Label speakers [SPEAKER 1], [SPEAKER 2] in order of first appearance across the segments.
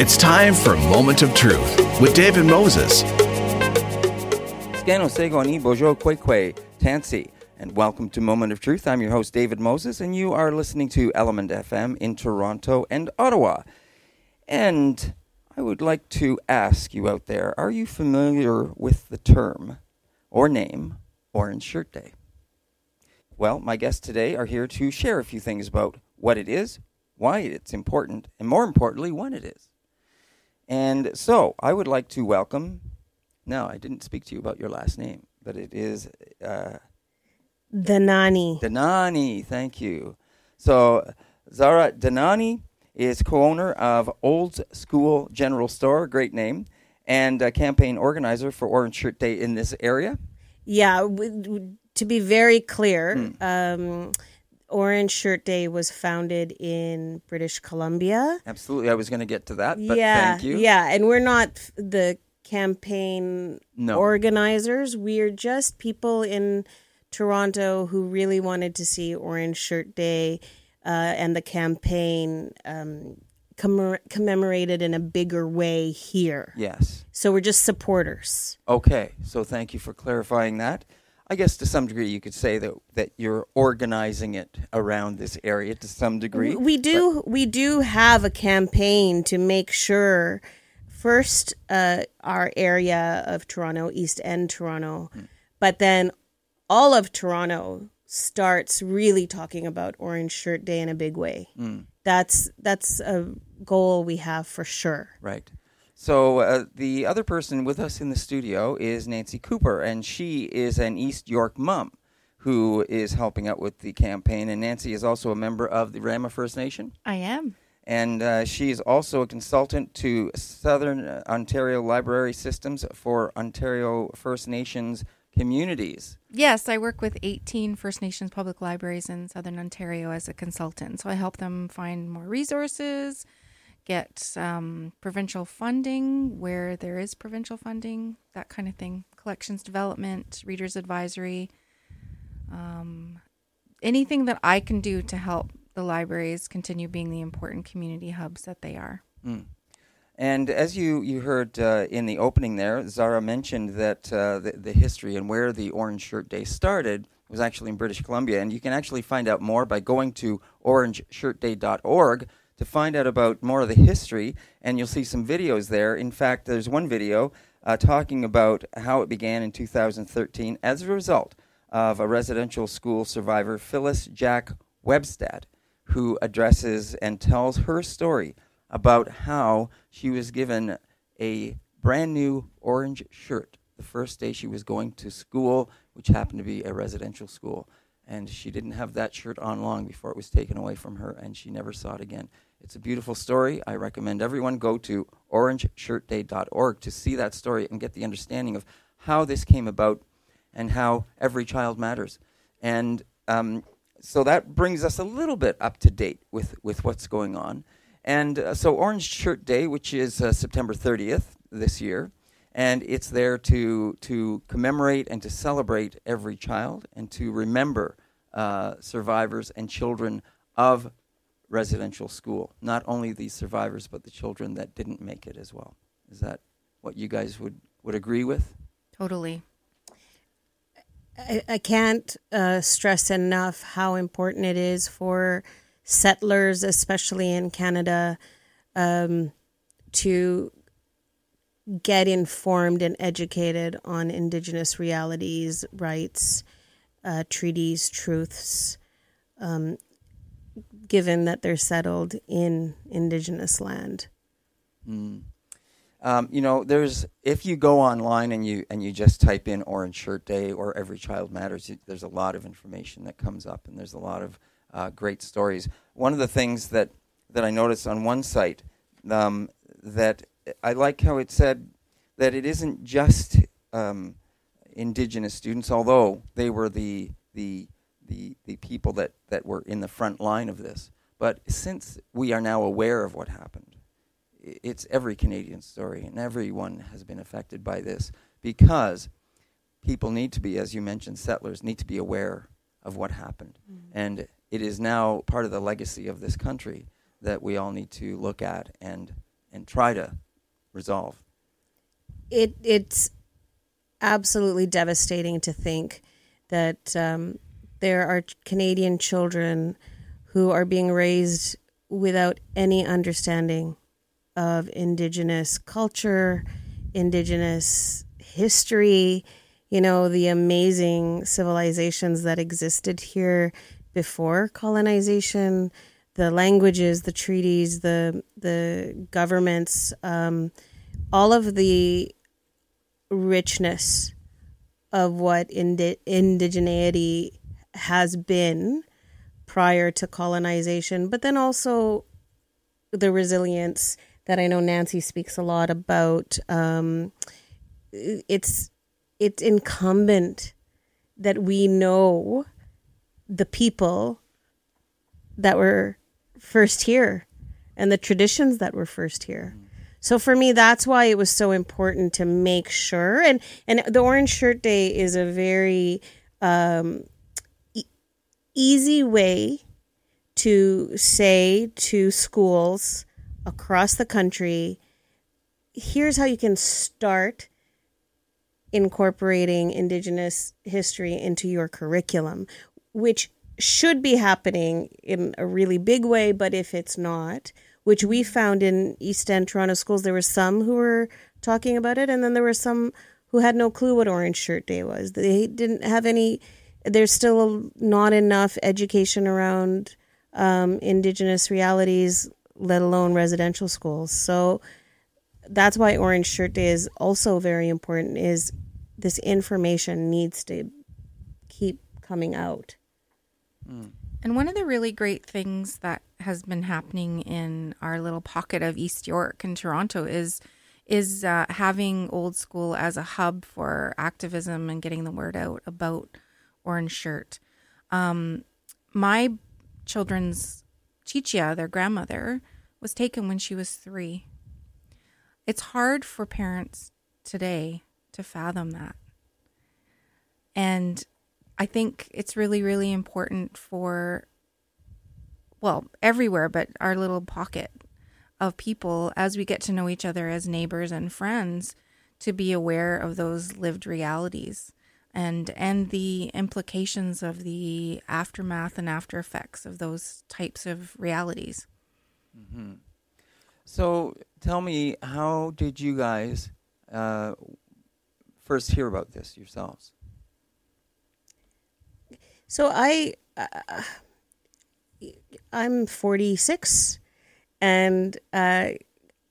[SPEAKER 1] It's time for Moment of Truth with David Moses.
[SPEAKER 2] Tansi. And welcome to Moment of Truth. I'm your host, David Moses, and you are listening to ELMNT FM in Toronto and Ottawa. And I would like to ask you out there are you familiar with the term or name Orange Shirt Day? Well, my guests today are here to share a few things about what it is, why it's important, and more importantly, when it is. And so I would like to welcome. No, I didn't speak to you about your last name, but it is uh,
[SPEAKER 3] Dhanani.
[SPEAKER 2] Dhanani. Thank you. So Zahra Dhanani is co-owner of Old's Cool General Store, great name, and a campaign organizer for Orange Shirt Day in this area.
[SPEAKER 3] Yeah, w- w- to be very clear, um, Orange Shirt Day was founded in British Columbia.
[SPEAKER 2] Absolutely, I was going to get to that, but
[SPEAKER 3] yeah,
[SPEAKER 2] thank you.
[SPEAKER 3] yeah, and we're not the campaign
[SPEAKER 2] No.
[SPEAKER 3] organizers. We're just people in Toronto who really wanted to see Orange Shirt Day uh, and the campaign um, commemor- commemorated in a bigger way here.
[SPEAKER 2] Yes.
[SPEAKER 3] So we're just supporters.
[SPEAKER 2] Okay, so thank you for clarifying that. I guess to some degree you could say that that you're organizing it around this area to some degree.
[SPEAKER 3] We do we do have a campaign to make sure first uh, our area of Toronto, East End Toronto, but then all of Toronto starts really talking about Orange Shirt Day in a big way. That's that's a goal we have for sure.
[SPEAKER 2] Right. So uh, the other person with us in the studio is Nancy Cooper, and she is an East York mom who is helping out with the campaign. And Nancy is also a member of the Rama First Nation,
[SPEAKER 4] I am.
[SPEAKER 2] and uh, she is also a consultant to Southern uh, Ontario Library Systems for Ontario First Nations communities.
[SPEAKER 4] Yes, I work with 18 First Nations public libraries in Southern Ontario as a consultant. So I help them find more resources, get um, provincial funding where there is provincial funding, that kind of thing, collections development, readers advisory, um, anything that I can do to help the libraries continue being the important community hubs that they are.
[SPEAKER 2] And as you, you heard uh, in the opening there, Zahra mentioned that uh, the, the history and where the Orange Shirt Day started was actually in British Columbia. And you can actually find out more by going to orangeshirtday.org to find out about more of the history. And you'll see some videos there. In fact, there's one video uh, talking about how it began in 2013 as a result of a residential school survivor, Phyllis Jack Webstad, who addresses and tells her story about how she was given a brand new orange shirt the first day she was going to school, which happened to be a residential school. And she didn't have that shirt on long before it was taken away from her, and she never saw it again. It's a beautiful story. I recommend everyone go to orangeshirtday.org to see that story and get the understanding of how this came about and how every child matters. And um, so that brings us a little bit up to date with, with what's going on. And uh, so Orange Shirt Day, which is uh, September 30th this year, and it's there to to commemorate and to celebrate every child and to remember uh, survivors and children of residential school. Not only the survivors, but the children that didn't make it as well. Is that what you guys would, would agree with?
[SPEAKER 4] Totally.
[SPEAKER 3] I, I can't uh, stress enough how important it is for settlers, especially in Canada, um, to get informed and educated on Indigenous realities, rights, uh, treaties, truths, um, given that they're settled in Indigenous land.
[SPEAKER 2] Um, you know, there's if you go online and you and you just type in Orange Shirt Day or Every Child Matters, there's a lot of information that comes up, and there's a lot of uh, great stories. One of the things that that I noticed on one site um, that I like how it said that it isn't just um, Indigenous students, although they were the the the the people that that were in the front line of this. But since we are now aware of what happened, it's every Canadian story, and everyone has been affected by this because people need to be, as you mentioned, settlers need to be aware of what happened, and it is now part of the legacy of this country that we all need to look at and and try to resolve?
[SPEAKER 3] It it's absolutely devastating to think that um, there are Canadian children who are being raised without any understanding of Indigenous culture, Indigenous history, you know, the amazing civilizations that existed here before colonization, the languages, the treaties, the the governments, um, all of the richness of what indi- indigeneity has been prior to colonization, but then also the resilience that I know Nancy speaks a lot about. Um, it's it's incumbent that we know the people that were first here and the traditions that were first here. So for me, that's why it was so important to make sure. And and the Orange Shirt Day is a very um, easy way to say to schools across the country, here's how you can start incorporating Indigenous history into your curriculum, which should be happening in a really big way, but if it's not, which we found in East End Toronto schools, there were some who were talking about it, and then there were some who had no clue what Orange Shirt Day was. They didn't have any. There's still not enough education around um, Indigenous realities, let alone residential schools. So that's why Orange Shirt Day is also very important. Is this information needs to keep coming out.
[SPEAKER 4] And one of the really great things that has been happening in our little pocket of East York and Toronto is is uh, having Old's Cool as a hub for activism and getting the word out about Orange Shirt. Um, my children's Chichia, their grandmother, was taken when she was three. It's hard for parents today to fathom that. And I think it's really, really important for, well, everywhere, but our little pocket of people as we get to know each other as neighbors and friends to be aware of those lived realities and and the implications of the aftermath and after effects of those types of realities.
[SPEAKER 2] So tell me, how did you guys uh, first hear about this yourselves?
[SPEAKER 3] So I, uh, I'm 46, and uh,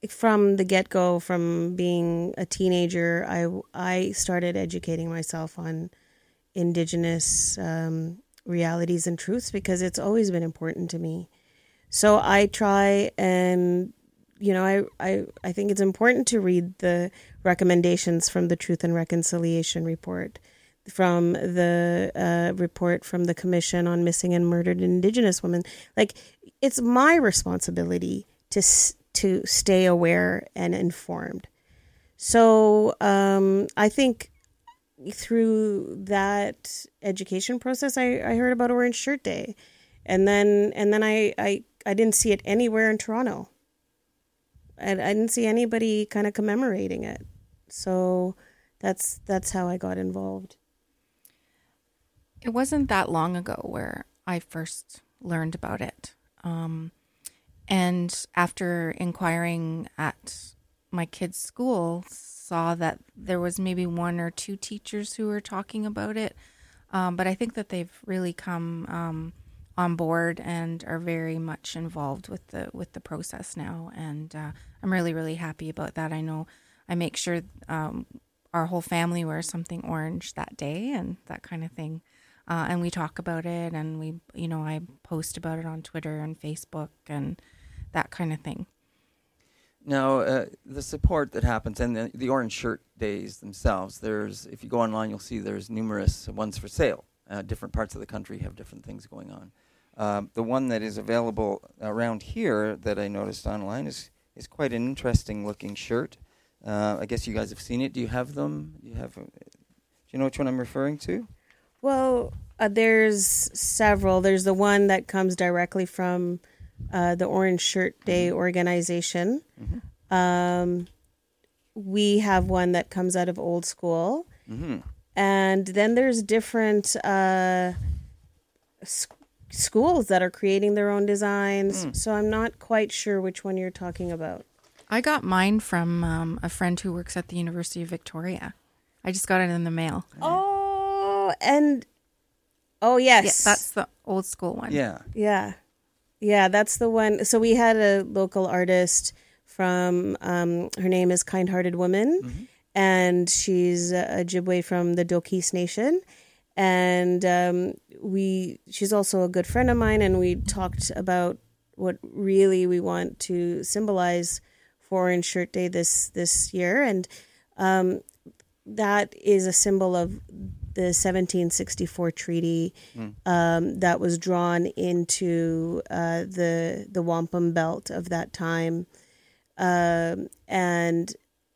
[SPEAKER 3] from the get go, from being a teenager, I I started educating myself on indigenous um, realities and truths because it's always been important to me. So I try and you know I, I I think it's important to read the recommendations from the Truth and Reconciliation report, from the uh, report from the Commission on Missing and Murdered Indigenous Women. Like it's my responsibility to to stay aware and informed. So um, I think through that education process, I, I heard about Orange Shirt Day, and then and then I, I I didn't see it anywhere in Toronto. And I didn't see anybody kind of commemorating it. So that's that's how I got involved.
[SPEAKER 4] It wasn't that long ago where I first learned about it. Um, and after inquiring at my kids' school, saw that there was maybe one or two teachers who were talking about it. Um, but I think that they've really come um, on board and are very much involved with the with the process now. And uh, I'm really really happy about that. I know I make sure um, our whole family wears something orange that day and that kind of thing. Uh, and we talk about it, and we, you know, I post about it on Twitter and Facebook and that kind of thing.
[SPEAKER 2] Now, uh, the support that happens and the, the Orange Shirt Days themselves, there's, if you go online, you'll see there's numerous ones for sale. Uh, different parts of the country have different things going on. Um, the one that is available around here that I noticed online is, is quite an interesting looking shirt. Uh, I guess you guys have seen it. Do you have them? Do you have? uh, do you know which one I'm referring to?
[SPEAKER 3] Well, uh, there's several. There's the one that comes directly from uh, the Orange Shirt Day organization. Um, we have one that comes out of old school, and then there's different uh, s- schools that are creating their own designs. So I'm not quite sure which one you're talking about.
[SPEAKER 4] I got mine from um, a friend who works at the University of Victoria. I just got it in the mail.
[SPEAKER 3] Oh, and oh
[SPEAKER 4] Yeah,
[SPEAKER 3] yes,
[SPEAKER 4] that's the old school one.
[SPEAKER 2] Yeah.
[SPEAKER 3] Yeah. Yeah, that's the one. So we had a local artist from, um, her name is Kind Hearted Woman, and she's a Ojibwe from the Dokis Nation. And um, we, she's also a good friend of mine, and we talked about what really we want to symbolize for Orange Shirt Day this this year, and um, that is a symbol of the 1764 treaty um, that was drawn into uh, the the wampum belt of that time. Um, and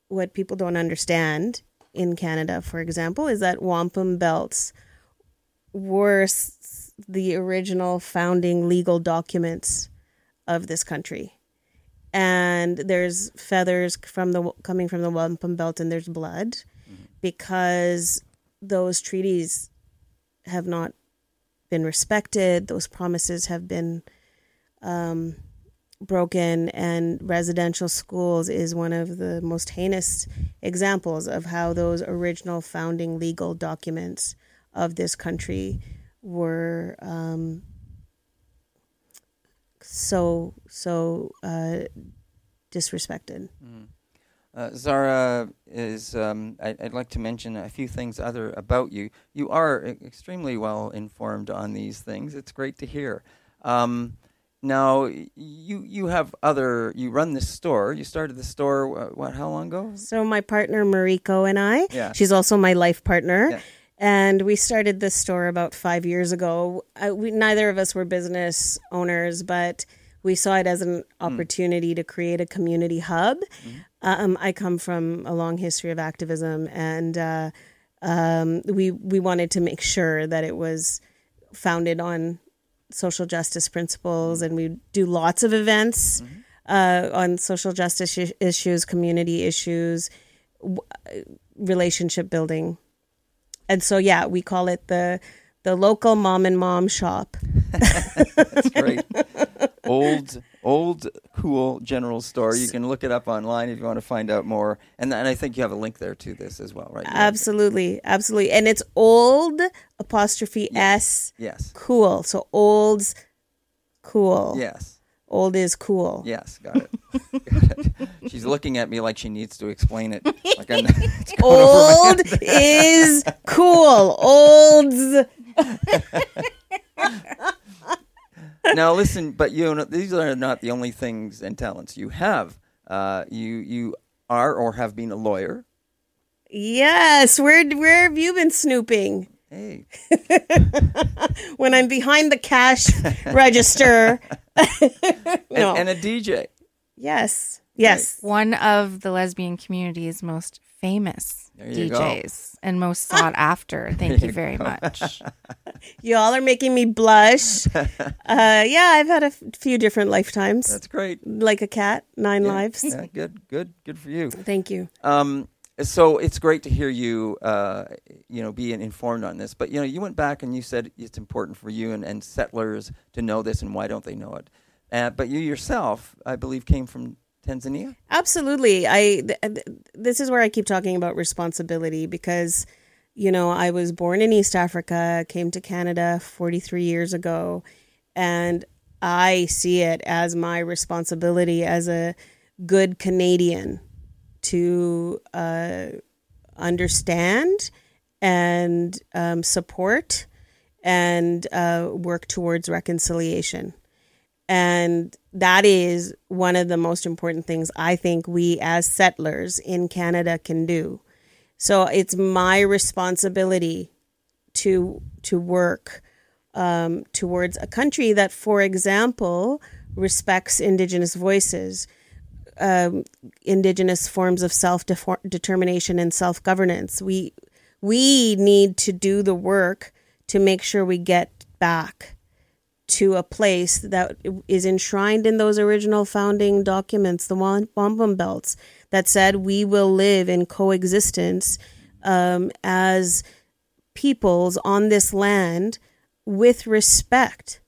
[SPEAKER 3] what people don't understand in Canada, for example, is that wampum belts were s- the original founding legal documents of this country. And there's feathers from the coming from the wampum belt, and there's blood because those treaties have not been respected. Those promises have been um, broken, and residential schools is one of the most heinous examples of how those original founding legal documents of this country were um, so so uh, disrespected.
[SPEAKER 2] Uh, Zahra is. Um, I, I'd like to mention a few things other about you. You are extremely well informed on these things. It's great to hear. Um, now you you have other. You run this store. You started the store. Uh, what? How long ago?
[SPEAKER 3] So my partner Mariko and I,
[SPEAKER 2] Yeah.
[SPEAKER 3] she's also my life partner,
[SPEAKER 2] Yeah.
[SPEAKER 3] and we started this store about five years ago. I, we, neither of us were business owners, but we saw it as an opportunity to create a community hub. Um, I come from a long history of activism, and uh, um, we we wanted to make sure that it was founded on social justice principles, and we do lots of events uh, on social justice issues, community issues, w- uh, relationship building, and so yeah, we call it the the local mom and mom shop.
[SPEAKER 2] That's great. old, old, cool general store. You can look it up online if you want to find out more. And, and I think you have a link there to this as well, right? You
[SPEAKER 3] Absolutely, absolutely, and it's old apostrophe s
[SPEAKER 2] Yes.
[SPEAKER 3] cool. So old's cool.
[SPEAKER 2] Yes.
[SPEAKER 3] Old is cool.
[SPEAKER 2] Yes. Got it. got it. She's looking at me like she needs to explain it. Like I'm, it's going over my
[SPEAKER 3] Old is cool. Old's
[SPEAKER 2] now listen, but you know these are not the only things and talents you have. Uh, you you are or have been a lawyer.
[SPEAKER 3] yes. Where where have you been snooping?
[SPEAKER 2] Hey,
[SPEAKER 3] When I'm behind the cash register.
[SPEAKER 2] and,
[SPEAKER 3] no.
[SPEAKER 2] and a DJ.
[SPEAKER 3] yes. Yes.
[SPEAKER 4] One of the lesbian community's most famous
[SPEAKER 2] There you go.
[SPEAKER 4] DJs and most sought after. Thank you very much.
[SPEAKER 3] Y'all are making me blush. uh, yeah, I've had a f- few different lifetimes.
[SPEAKER 2] That's great.
[SPEAKER 3] like a cat, nine lives.
[SPEAKER 2] Yeah, good, good, good for you.
[SPEAKER 3] Thank you.
[SPEAKER 2] Um, so it's great to hear you, uh, you know, being informed on this. But you know, you went back and you said it's important for you and, and settlers to know this, and why don't they know it? Uh, but you yourself, I believe, came from Tanzania.
[SPEAKER 3] Absolutely. I th- th- this is where I keep talking about responsibility because you know, I was born in East Africa, came to Canada 43 years ago, and I see it as my responsibility as a good Canadian to uh, understand and um, support and uh, work towards reconciliation. And that is one of the most important things I think we as settlers in Canada can do. So it's my responsibility to to work um, towards a country that, for example, respects Indigenous voices, um, Indigenous forms of self determination and self governance. We we need to do the work to make sure we get back to a place that is enshrined in those original founding documents, the wampum belts, that said we will live in coexistence um, as peoples on this land with respect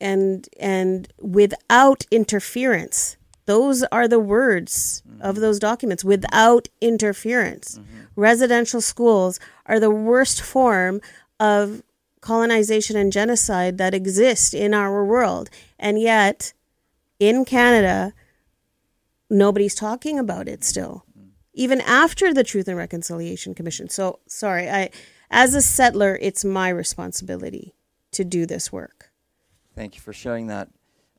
[SPEAKER 3] and and without interference. Those are the words mm-hmm. of those documents without interference. Mm-hmm. Residential schools are the worst form of colonization and genocide that exist in our world. And yet, in Canada, nobody's talking about it still, even after the Truth and Reconciliation Commission. So, sorry, I, as a settler, it's my responsibility to do this work.
[SPEAKER 2] Thank you for sharing that.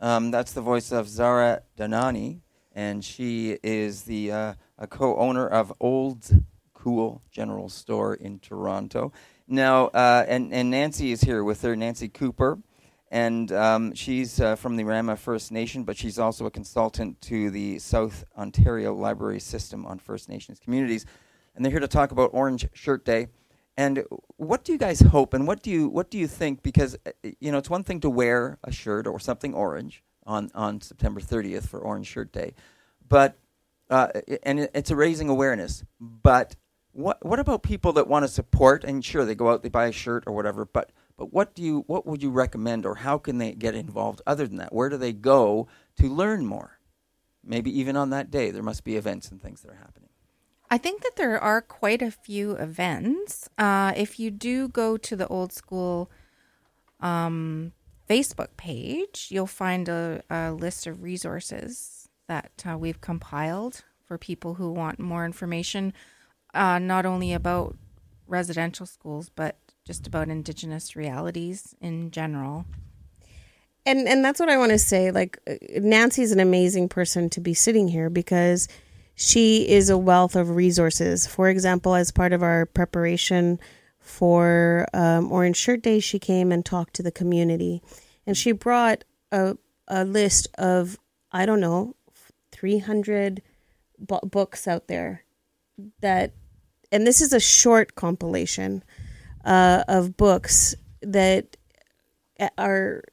[SPEAKER 2] Um, that's the voice of Zahra Dhanani, and she is the uh, co-owner of Old Cool General Store in Toronto. Now, uh, and, and Nancy is here with her, Nancy Cooper. And um, she's uh, from the Rama First Nation, but she's also a consultant to the South Ontario Library System on First Nations communities. And they're here to talk about Orange Shirt Day. And what do you guys hope, and what do you what do you think? Because uh, you know, it's one thing to wear a shirt or something orange on on September 30th for Orange Shirt Day, but uh, and it's a raising awareness. But what what about people that want to support? And sure, they go out, they buy a shirt or whatever. But but what do you what would you recommend, or how can they get involved? Other than that, where do they go to learn more? Maybe even on that day, there must be events and things that are happening.
[SPEAKER 4] I think that there are quite a few events. Uh, if you do go to the old school um, Facebook page, you'll find a, a list of resources that uh, we've compiled for people who want more information uh, not only about residential schools, but just about Indigenous realities in general.
[SPEAKER 3] And and that's what I want to say. Like uh, Nancy's an amazing person to be sitting here because she is a wealth of resources. For example, as part of our preparation for um, Orange Shirt Day, she came and talked to the community, and she brought a a list of I don't know, three hundred books out there that and this is a short compilation uh, of books that are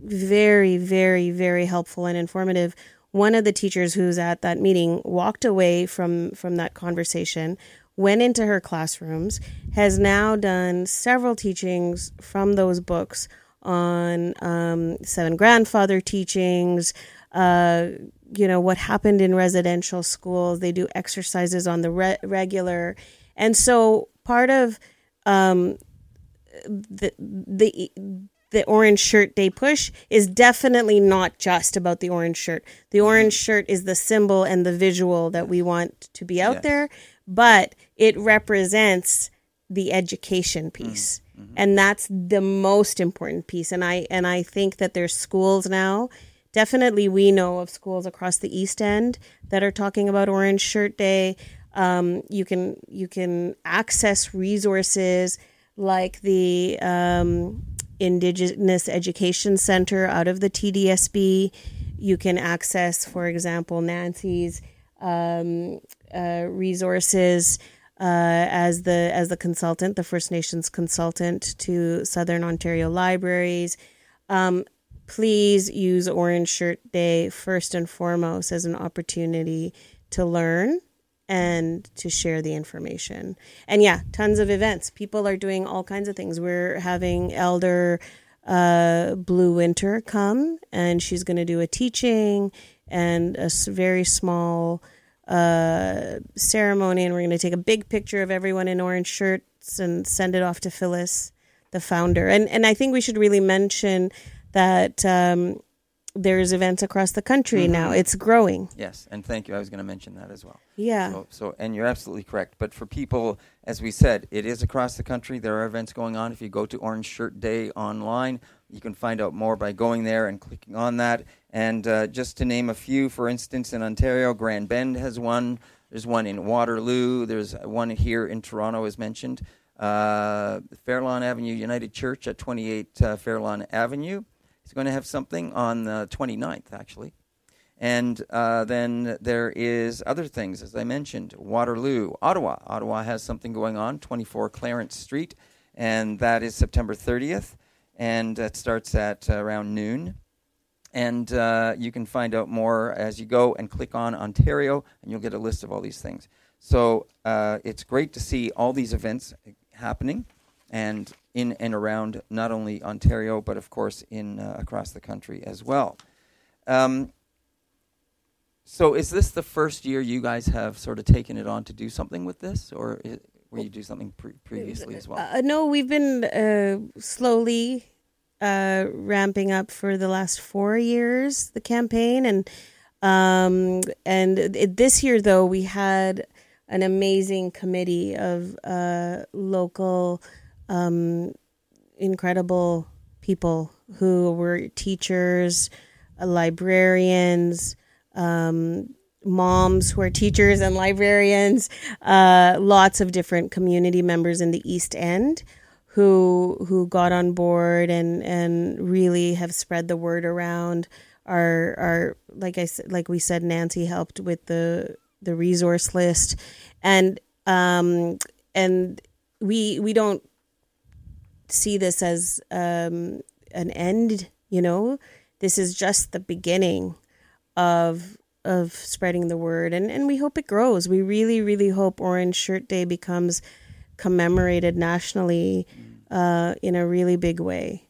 [SPEAKER 3] very, very, very helpful and informative. One of the teachers who's at that meeting walked away from from that conversation, went into her classrooms, has now done several teachings from those books on um, seven grandfather teachings, uh, you know what happened in residential schools they do exercises on the re- regular and so part of um, the the the orange shirt day push is definitely not just about the orange shirt the orange mm-hmm. shirt is the symbol and the visual that we want to be out yes. there but it represents the education piece mm-hmm. and that's the most important piece and i and i think that there's schools now definitely we know of schools across the East End that are talking about Orange Shirt Day. Um, you can you can access resources like the um, Indigenous Education Center out of the TDSB. You can access, for example, Nancy's um, uh, resources uh, as the as the consultant, the First Nations consultant to Southern Ontario Libraries. Um, please use Orange Shirt Day first and foremost as an opportunity to learn and to share the information. And yeah, tons of events. People are doing all kinds of things. We're having Elder uh, Blue Winter come, and she's going to do a teaching and a very small uh, ceremony. And we're going to take a big picture of everyone in orange shirts and send it off to Phyllis, the founder. And and I think we should really mention that um, there's events across the country mm-hmm. now. It's growing.
[SPEAKER 2] Yes, and thank you. I was going to mention that as well.
[SPEAKER 3] Yeah.
[SPEAKER 2] So, so, and you're absolutely correct. But for people, as we said, it is across the country. There are events going on. If you go to Orange Shirt Day online, you can find out more by going there and clicking on that. And uh, just to name a few, for instance, in Ontario, Grand Bend has one. There's one in Waterloo. There's one here in Toronto, as mentioned. Uh, Fairlawn Avenue United Church at 28 uh, Fairlawn Avenue. He's going to have something on the 29th, actually. And uh, then there is other things, as I mentioned, Waterloo, Ottawa. Ottawa has something going on, 24 Clarence Street, and that is September 30th. and it starts at uh, around noon. And uh, you can find out more as you go and click on Ontario, and you'll get a list of all these things. So uh, it's great to see all these events happening, and in and around not only Ontario, but of course in uh, across the country as well. Um, so, is this the first year you guys have sort of taken it on to do something with this, or i were you do something pre- previously as well?
[SPEAKER 3] Uh, no, we've been uh, slowly uh, ramping up for the last four years the campaign, and um, and it, this year though we had an amazing committee of uh, local, um, incredible people who were teachers, uh, librarians um, moms who are teachers and librarians, uh, lots of different community members in the East End who who got on board and and really have spread the word around. Our our like I said, like we said, Nancy helped with the the resource list, and um and we we don't see this as um an end. You know, this is just the beginning of of spreading the word and, and we hope it grows. We really, really hope Orange Shirt Day becomes commemorated nationally uh, in a really big way.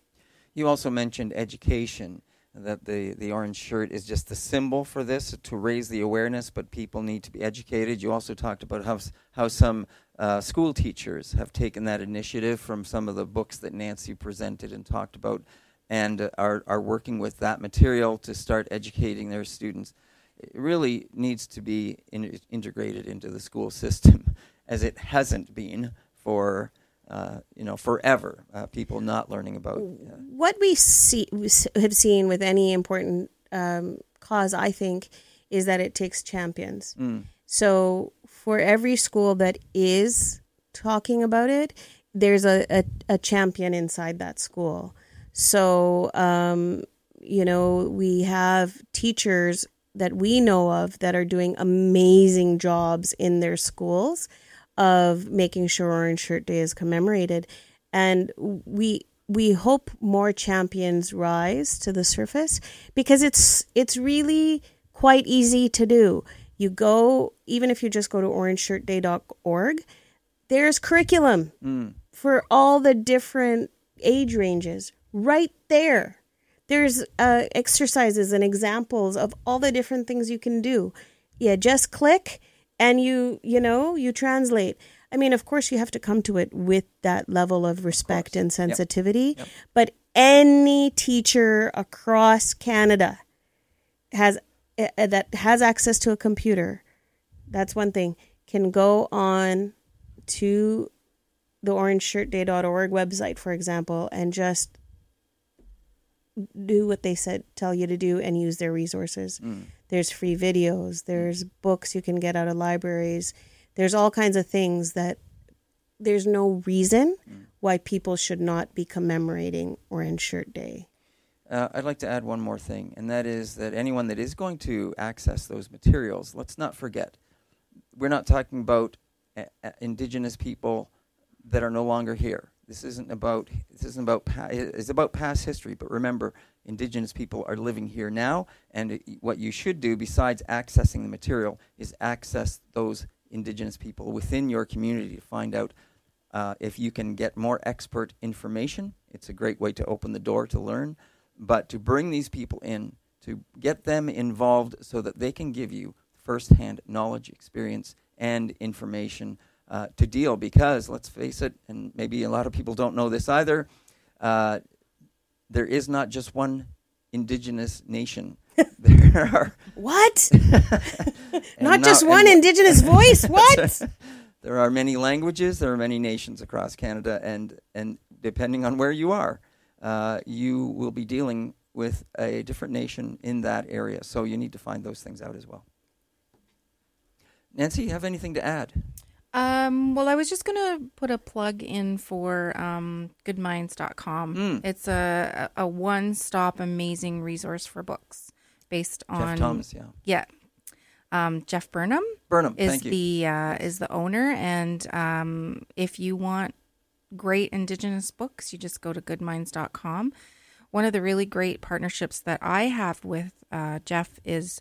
[SPEAKER 2] You also mentioned education, that the, the orange shirt is just the symbol for this to raise the awareness, but people need to be educated. You also talked about how, how some uh, school teachers have taken that initiative from some of the books that Nancy presented and talked about and are, are working with that material to start educating their students. It really needs to be in, integrated into the school system as it hasn't been for uh, you know forever. Uh, people not learning about uh,
[SPEAKER 3] what we see have seen with any important um, cause. I think is that it takes champions. Mm. So for every school that is talking about it, there's a, a, a champion inside that school. So, um, you know, we have teachers that we know of that are doing amazing jobs in their schools of making sure Orange Shirt Day is commemorated. And we we hope more champions rise to the surface because it's it's really quite easy to do. You go even if you just go to orangeshirtday.org, there's curriculum mm. for all the different age ranges right there. There's uh, exercises and examples of all the different things you can do. Yeah, just click and you, you know, you translate. I mean, of course, you have to come to it with that level of respect of and sensitivity. Yep. Yep. But any teacher across Canada has that has access to a computer. That's one thing. Can go on to the orangeshirtday.org website, for example, and just do what they said tell you to do and use their resources. Mm. There's free videos, there's books you can get out of libraries. There's all kinds of things that there's no reason mm. why people should not be commemorating Orange Shirt Day.
[SPEAKER 2] Uh, I'd like to add one more thing, and that is that anyone that is going to access those materials, let's not forget, we're not talking about uh, indigenous people that are no longer here. This isn't about this isn't about pa- it's about past history. But remember, Indigenous people are living here now, and it, what you should do, besides accessing the material, is access those Indigenous people within your community to find out uh, if you can get more expert information. It's a great way to open the door to learn, but to bring these people in, to get them involved, so that they can give you firsthand knowledge, experience, and information uh, to deal because, let's face it, and maybe a lot of people don't know this either, uh, there is not just one indigenous nation. there are
[SPEAKER 3] what? not just one indigenous voice. What?
[SPEAKER 2] there are many languages. There are many nations across Canada, and and depending on where you are, uh, you will be dealing with a different nation in that area. So you need to find those things out as well. Nancy, you have anything to add?
[SPEAKER 4] Um, well, I was just going to put a plug in for um, goodminds.com. Mm. It's a, a one stop amazing resource for books based on.
[SPEAKER 2] Jeff Thomas, yeah.
[SPEAKER 4] Yeah. Um, Jeff Burnham.
[SPEAKER 2] Burnham,
[SPEAKER 4] is the uh, is the owner, and um, if you want great Indigenous books, you just go to goodminds.com. One of the really great partnerships that I have with uh, Jeff is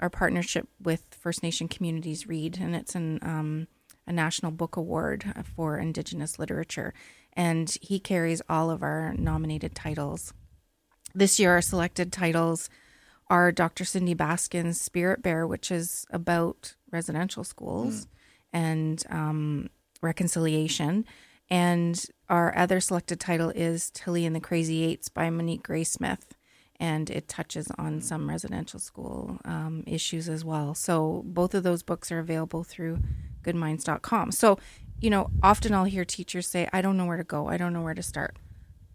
[SPEAKER 4] our partnership with First Nation Communities Read, and it's an um, a national book award for Indigenous literature, and he carries all of our nominated titles. This year, our selected titles are Dr. Cindy Baskin's Spirit Bear, which is about residential schools mm. and um, reconciliation. And our other selected title is Tilly and the Crazy Eights by Monique Gray Smith. And it touches on some residential school um, issues as well. So both of those books are available through goodminds.com. So, you know, often I'll hear teachers say, I don't know where to go. I don't know where to start.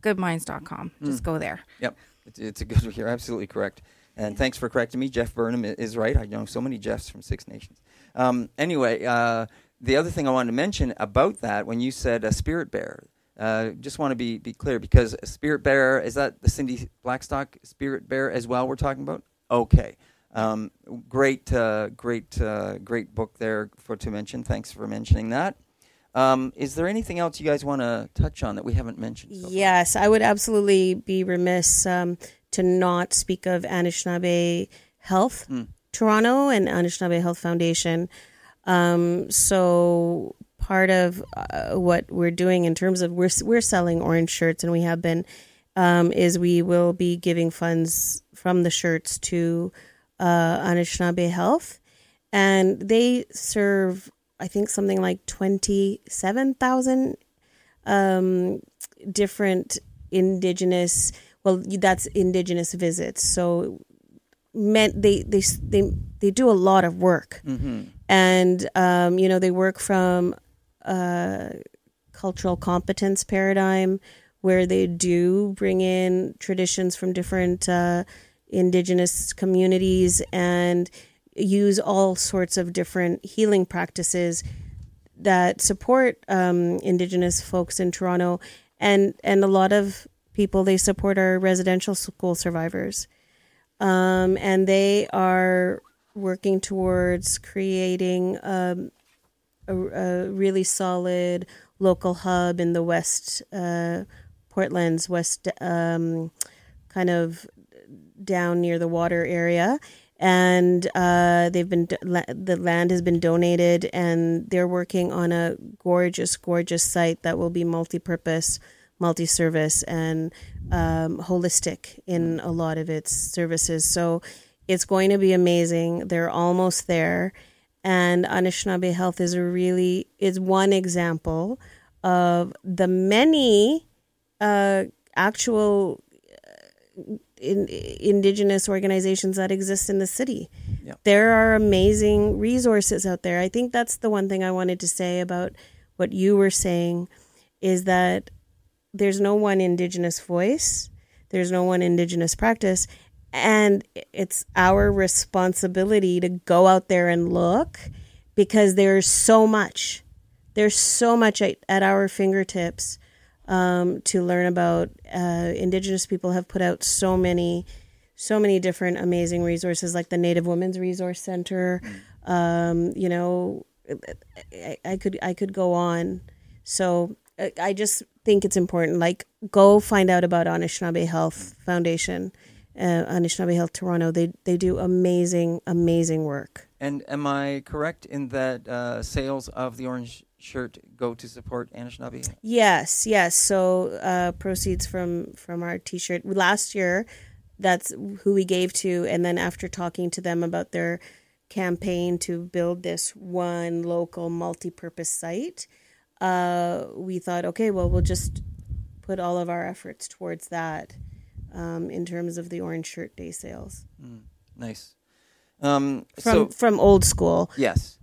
[SPEAKER 4] Goodminds.com. Just mm. go there.
[SPEAKER 2] Yep. It's, it's a good, you're absolutely correct. And thanks for correcting me. Jeff Burnham is right. I know so many Jeffs from Six Nations. Um, anyway, uh, the other thing I wanted to mention about that, when you said a spirit bear, uh, just want to be, be clear because a spirit bear, is that the Cindy Blackstock spirit bear as well we're talking about? Okay. Um, great, uh, great, uh, great book there for to mention. Thanks for mentioning that. Um, is there anything else you guys want to touch on that we haven't mentioned? So
[SPEAKER 3] yes, I would absolutely be remiss um, to not speak of Anishnawbe Health mm. Toronto and Anishnawbe Health Foundation. Um, so part of uh, what we're doing in terms of we're we're selling orange shirts and we have been um, is we will be giving funds from the shirts to uh, Anishnawbe Health, and they serve I think something like twenty seven thousand um, different indigenous well that's indigenous visits. So meant they they they they do a lot of work. Mm-hmm. And um, you know they work from a cultural competence paradigm where they do bring in traditions from different uh, indigenous communities and use all sorts of different healing practices that support um, indigenous folks in Toronto. And and a lot of people they support our residential school survivors. Um, and they are working towards creating um, a, a, really solid local hub in the west uh, Portland's west um, kind of down near the water area. And uh, they've been the land has been donated and they're working on a gorgeous gorgeous site that will be multi-purpose multi-service and um, holistic in a lot of its services. So it's going to be amazing they're almost there and anishnawbe health is a really is one example of the many uh, actual in, indigenous organizations that exist in the city. Yep. There are amazing resources out there. I think that's the one thing I wanted to say about what you were saying is that there's no one indigenous voice, there's no one indigenous practice, and it's our responsibility to go out there and look because there's so much. There's so much at, at our fingertips um, to learn about. Uh, Indigenous people have put out so many, so many different amazing resources, like the Native Women's Resource Center. Um, you know, I, I could I could go on. So I just think it's important. Like, go find out about Anishnawbe Health Foundation, uh, Anishnawbe Health Toronto. They they do amazing, amazing work.
[SPEAKER 2] And am I correct in that uh, sales of the orange shirt go to support Anishnawbe?
[SPEAKER 3] Yes, yes. So uh, proceeds from from our T-shirt last year. That's who we gave to, and then after talking to them about their campaign to build this one local multi-purpose site, uh, we thought, okay, well, we'll just put all of our efforts towards that um, in terms of the Orange Shirt Day sales.
[SPEAKER 2] Mm, nice. Um,
[SPEAKER 3] from so, from old school.
[SPEAKER 2] Yes,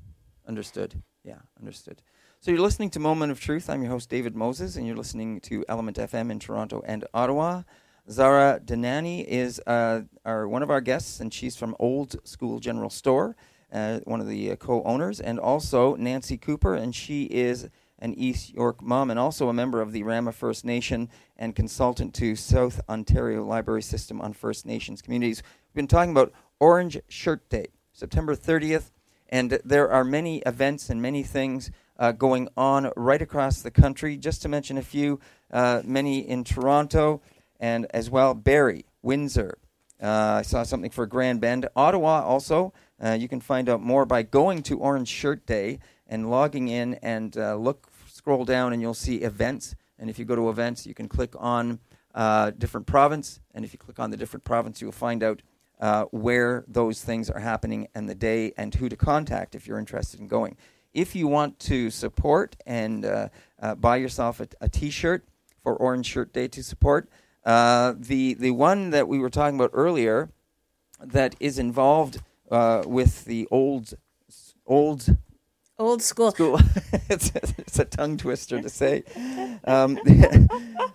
[SPEAKER 2] understood. Yeah, understood. So you're listening to Moment of Truth. I'm your host, David Moses, and you're listening to ELMNT FM in Toronto and Ottawa. Zahra Dhanani is uh, our, one of our guests, and she's from Old's Cool General Store, uh, one of the uh, co-owners, and also Nancy Cooper, and she is an East York mom and also a member of the Rama First Nation and consultant to South Ontario Library System on First Nations communities. We've been talking about Orange Shirt Day, September 30th, and there are many events and many things uh, going on right across the country. Just to mention a few, uh, many in Toronto and as well Barrie, Windsor. Uh, I saw something for Grand Bend, Ottawa also. Uh, you can find out more by going to Orange Shirt Day and logging in and uh, look, scroll down, and you'll see events. And if you go to events, you can click on uh, different province, and if you click on the different province, you'll find out uh, where those things are happening and the day and who to contact if you're interested in going. If you want to support and uh, uh, buy yourself a a T-shirt for Orange Shirt Day to support, uh, the the one that we were talking about earlier that is involved with the old old
[SPEAKER 3] Old school.
[SPEAKER 2] school. it's, it's a tongue twister to say. Um, the,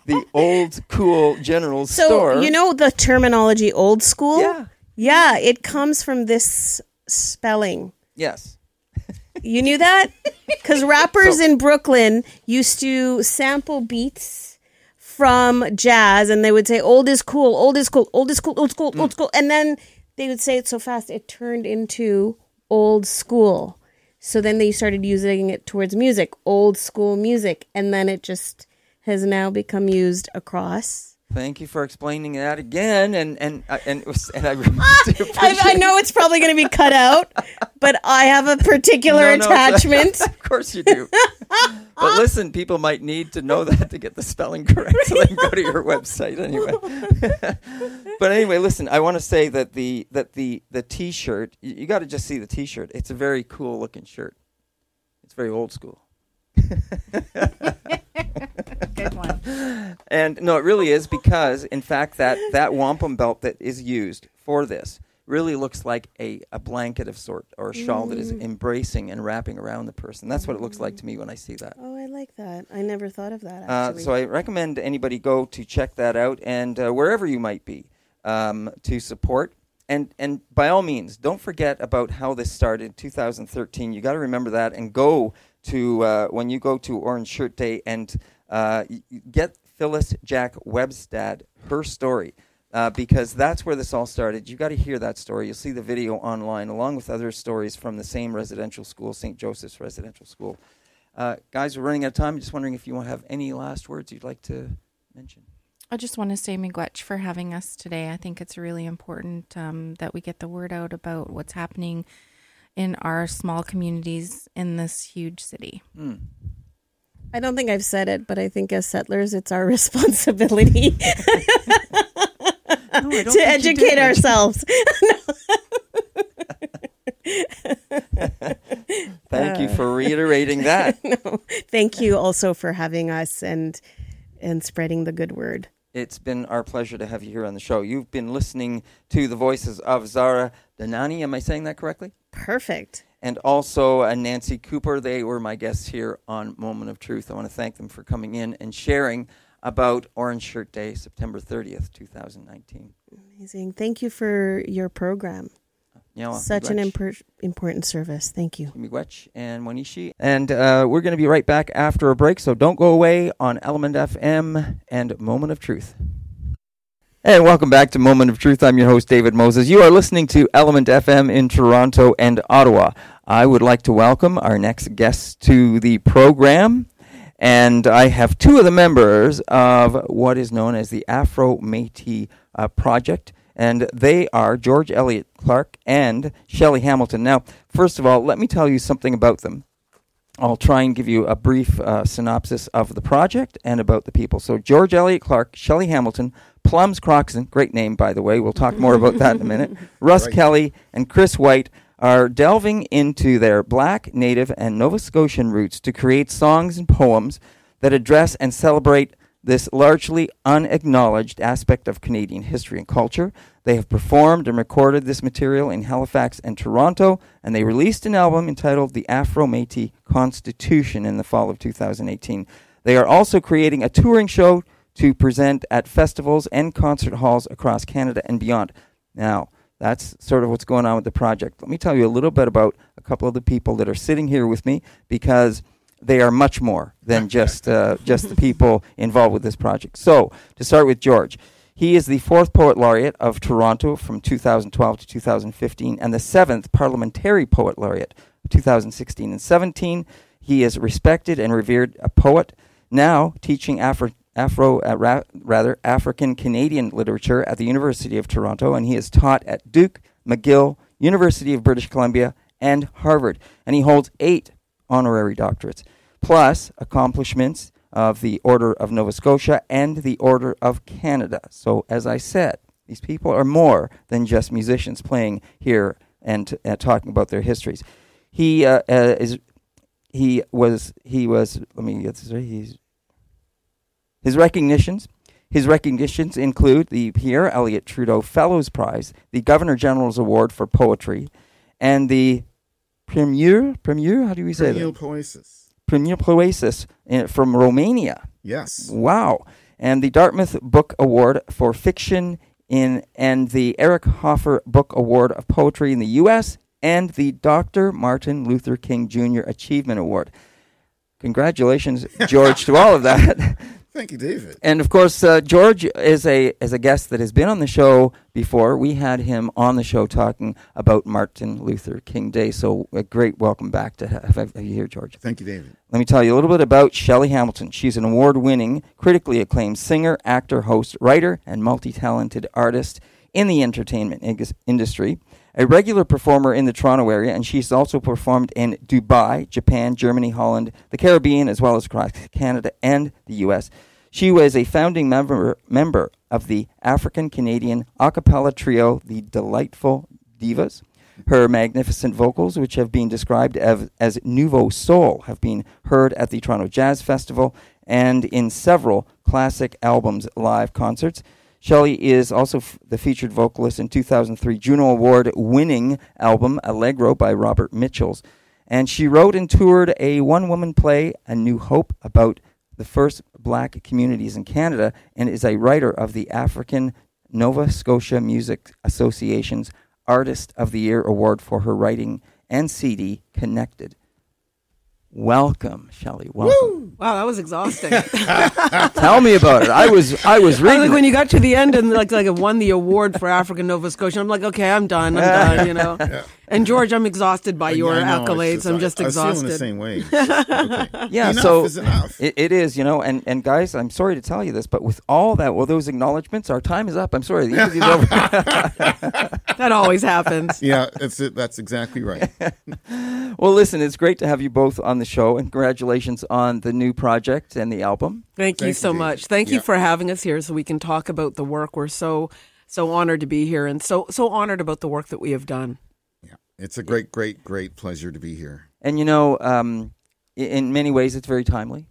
[SPEAKER 2] the old cool general
[SPEAKER 3] So
[SPEAKER 2] store.
[SPEAKER 3] you know the terminology old school?
[SPEAKER 2] Yeah.
[SPEAKER 3] Yeah, it comes from this spelling.
[SPEAKER 2] Yes.
[SPEAKER 3] You knew that? Because rappers in Brooklyn used to sample beats from jazz and they would say, old is cool, old is cool, old is cool, old school, old school. And then they would say it so fast it turned into old school. So then they started using it towards music, old school music. And then it just has now become used across.
[SPEAKER 2] Thank you for explaining that again, and and uh, and, was, and I really
[SPEAKER 3] I. I know it's probably going to be cut out, but I have a particular
[SPEAKER 2] No, no,
[SPEAKER 3] attachment.
[SPEAKER 2] of course you do. but listen, people might need to know that to get the spelling correct, so they can go to your website anyway. but anyway, listen, I want to say that the that the the T-shirt, you, you got to just see the T-shirt. It's a very cool looking shirt. It's very old school.
[SPEAKER 4] Good one.
[SPEAKER 2] And no, it really is because, in fact, that, that wampum belt that is used for this really looks like a, a blanket of sort or a shawl that is embracing and wrapping around the person. That's what it looks like to me when I see that.
[SPEAKER 3] Oh, I like that. I never thought of that,
[SPEAKER 2] Uh, so I recommend anybody go to check that out and uh, wherever you might be um, to support. And, and by all means, don't forget about how this started in 2013. You got to remember that and go to uh, when you go to Orange Shirt Day and uh, get Phyllis Jack Webstad her story. Uh, because that's where this all started. You got to hear that story. You'll see the video online, along with other stories from the same residential school, St. Joseph's Residential School. Uh, guys, we're running out of time. Just wondering if you want to have any last words you'd like to mention.
[SPEAKER 4] I just want to say miigwech for having us today. I think it's really important um, that we get the word out about what's happening in our small communities in this huge city.
[SPEAKER 2] Hmm.
[SPEAKER 3] I don't think I've said it, but I think as settlers, it's our responsibility
[SPEAKER 2] No,
[SPEAKER 3] to educate ourselves.
[SPEAKER 2] Thank you for reiterating that.
[SPEAKER 3] Thank you also for having us and and spreading the good word.
[SPEAKER 2] It's been our pleasure to have you here on the show. You've been listening to the voices of Zahra Dhanani. Am I saying that correctly?
[SPEAKER 3] Perfect.
[SPEAKER 2] and also uh, Nancy Cooper. They were my guests here on Moment of Truth. I want to thank them for coming in and sharing about Orange Shirt Day, September 30th, 2019.
[SPEAKER 3] Amazing. Thank you for your program.
[SPEAKER 2] Nyawa,
[SPEAKER 3] Such an impor- important service. Thank you.
[SPEAKER 2] Miigwech and Wanishi. And uh, we're going to be right back after a break, so don't go away on ELMNT FM and Moment of Truth. And welcome back to Moment of Truth. I'm your host, David Moses. You are listening to ELMNT FM in Toronto and Ottawa. I would like to welcome our next guests to the program. And I have two of the members of what is known as the Afro Métis uh, Project. And they are George Elliott Clarke and Shelley Hamilton. Now, first of all, let me tell you something about them. I'll try and give you a brief uh, synopsis of the project and about the people. So, George Elliott Clarke, Shelley Hamilton, Plums Croxon, great name, by the way. We'll talk more about that in a minute. Russ Kelly and Chris White are delving into their black, native, and Nova Scotian roots to create songs and poems that address and celebrate this largely unacknowledged aspect of Canadian history and culture. They have performed and recorded this material in Halifax and Toronto, and they released an album entitled The Afro Métis Constitution in the fall of 2018. They are also creating a touring show to present at festivals and concert halls across Canada and beyond. Now, that's sort of what's going on with the project. Let me tell you a little bit about a couple of the people that are sitting here with me because they are much more than just uh, just the people involved with this project. So, to start with George, he is the fourth poet laureate of Toronto from 2012 to 2015, and the seventh parliamentary poet laureate of 2016 and 17. He is respected and revered a poet, now teaching Afro, Afro uh, ra- rather African Canadian literature at the University of Toronto, and he is taught at Duke, McGill, University of British Columbia, and Harvard. And he holds eight honorary doctorates, plus accomplishments of the Order of Nova Scotia and the Order of Canada. So, as I said, these people are more than just musicians playing here and uh, talking about their histories. He uh, uh, is. He was. He was. Let me get this right. He's. His recognitions. His recognitions include the Pierre Elliott Trudeau Fellows Prize, the Governor General's Award for Poetry, and the Premier. Premier. How do we say
[SPEAKER 5] Premier
[SPEAKER 2] that?
[SPEAKER 5] Poesis.
[SPEAKER 2] Premier Poesis uh, from Romania.
[SPEAKER 5] Yes.
[SPEAKER 2] Wow. And the Dartmouth Book Award for Fiction in and the Eric Hoffer Book Award of Poetry in the US and the Dr. Martin Luther King Jr. Achievement Award. Congratulations, George, to all of that.
[SPEAKER 5] Thank you, David.
[SPEAKER 2] And of course, uh, George is a is a guest that has been on the show before. We had him on the show talking about Martin Luther King Day. So a great welcome back to have, have you here, George.
[SPEAKER 5] Thank you, David.
[SPEAKER 2] Let me tell you a little bit about Shelley Hamilton. She's an award winning, critically acclaimed singer, actor, host, writer, and multi talented artist in the entertainment industry. A regular performer in the Toronto area, and she's also performed in Dubai, Japan, Germany, Holland, the Caribbean, as well as across Canada and the U.S. She was a founding member, member of the African Canadian a cappella trio, the Delightful Divas. Her magnificent vocals, which have been described as, as nouveau soul, have been heard at the Toronto Jazz Festival and in several classic albums live concerts. Shelley is also f- the featured vocalist in 2003 Juno Award winning album Allegro by Robert Michaels. And she wrote and toured a one woman play, A New Hope, about the first black communities in Canada, and is a writer of the African Nova Scotia Music Association's Artist of the Year award for her writing and CD Connected. Welcome, Shelley. Welcome.
[SPEAKER 6] Wow, that was exhausting.
[SPEAKER 2] Tell me about it. I was I was
[SPEAKER 6] I was like when you got to the end and like like it won the award for African Nova Scotia. I'm like, okay, I'm done. I'm done. You know. And George, I'm exhausted by your
[SPEAKER 5] I know, it's
[SPEAKER 6] accolades. I'm just
[SPEAKER 5] I,
[SPEAKER 6] exhausted.
[SPEAKER 5] I was feeling the same way. Okay.
[SPEAKER 2] yeah,
[SPEAKER 5] enough
[SPEAKER 2] so
[SPEAKER 5] is enough.
[SPEAKER 2] It, it is, you know, and, and guys, I'm sorry to tell you this, but with all that, well, those acknowledgments, our time is up. I'm sorry, the interview's over.
[SPEAKER 6] that always happens.
[SPEAKER 5] yeah, that's it. That's exactly right.
[SPEAKER 2] well, listen, it's great to have you both on the show, and congratulations on the new project and the album.
[SPEAKER 6] Thank you
[SPEAKER 5] Thank you,
[SPEAKER 6] so
[SPEAKER 5] David.
[SPEAKER 6] much. Thank you for having us here so we can talk about the work. We're so so honored to be here and so so honored about the work that we have done.
[SPEAKER 5] Yeah, it's a great, great, great pleasure to be here.
[SPEAKER 2] And you know, um, in many ways, it's very timely.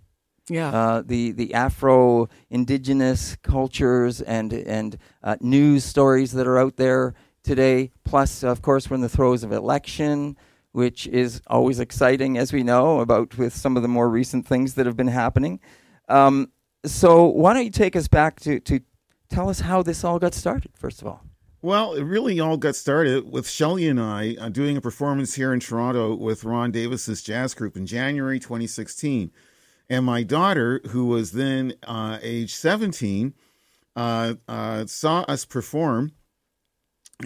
[SPEAKER 6] Yeah.
[SPEAKER 2] Uh, the the Afro indigenous cultures and and uh, news stories that are out there today. Plus, of course, we're in the throes of election, which is always exciting, as we know about with some of the more recent things that have been happening. Um, so, why don't you take us back to to tell us how this all got started? First of all,
[SPEAKER 5] Well, it really all got started with Shelley and I uh, doing a performance here in Toronto with Ron Davis's jazz group in January 2016. And my daughter, who was then uh, age 17, uh, uh, saw us perform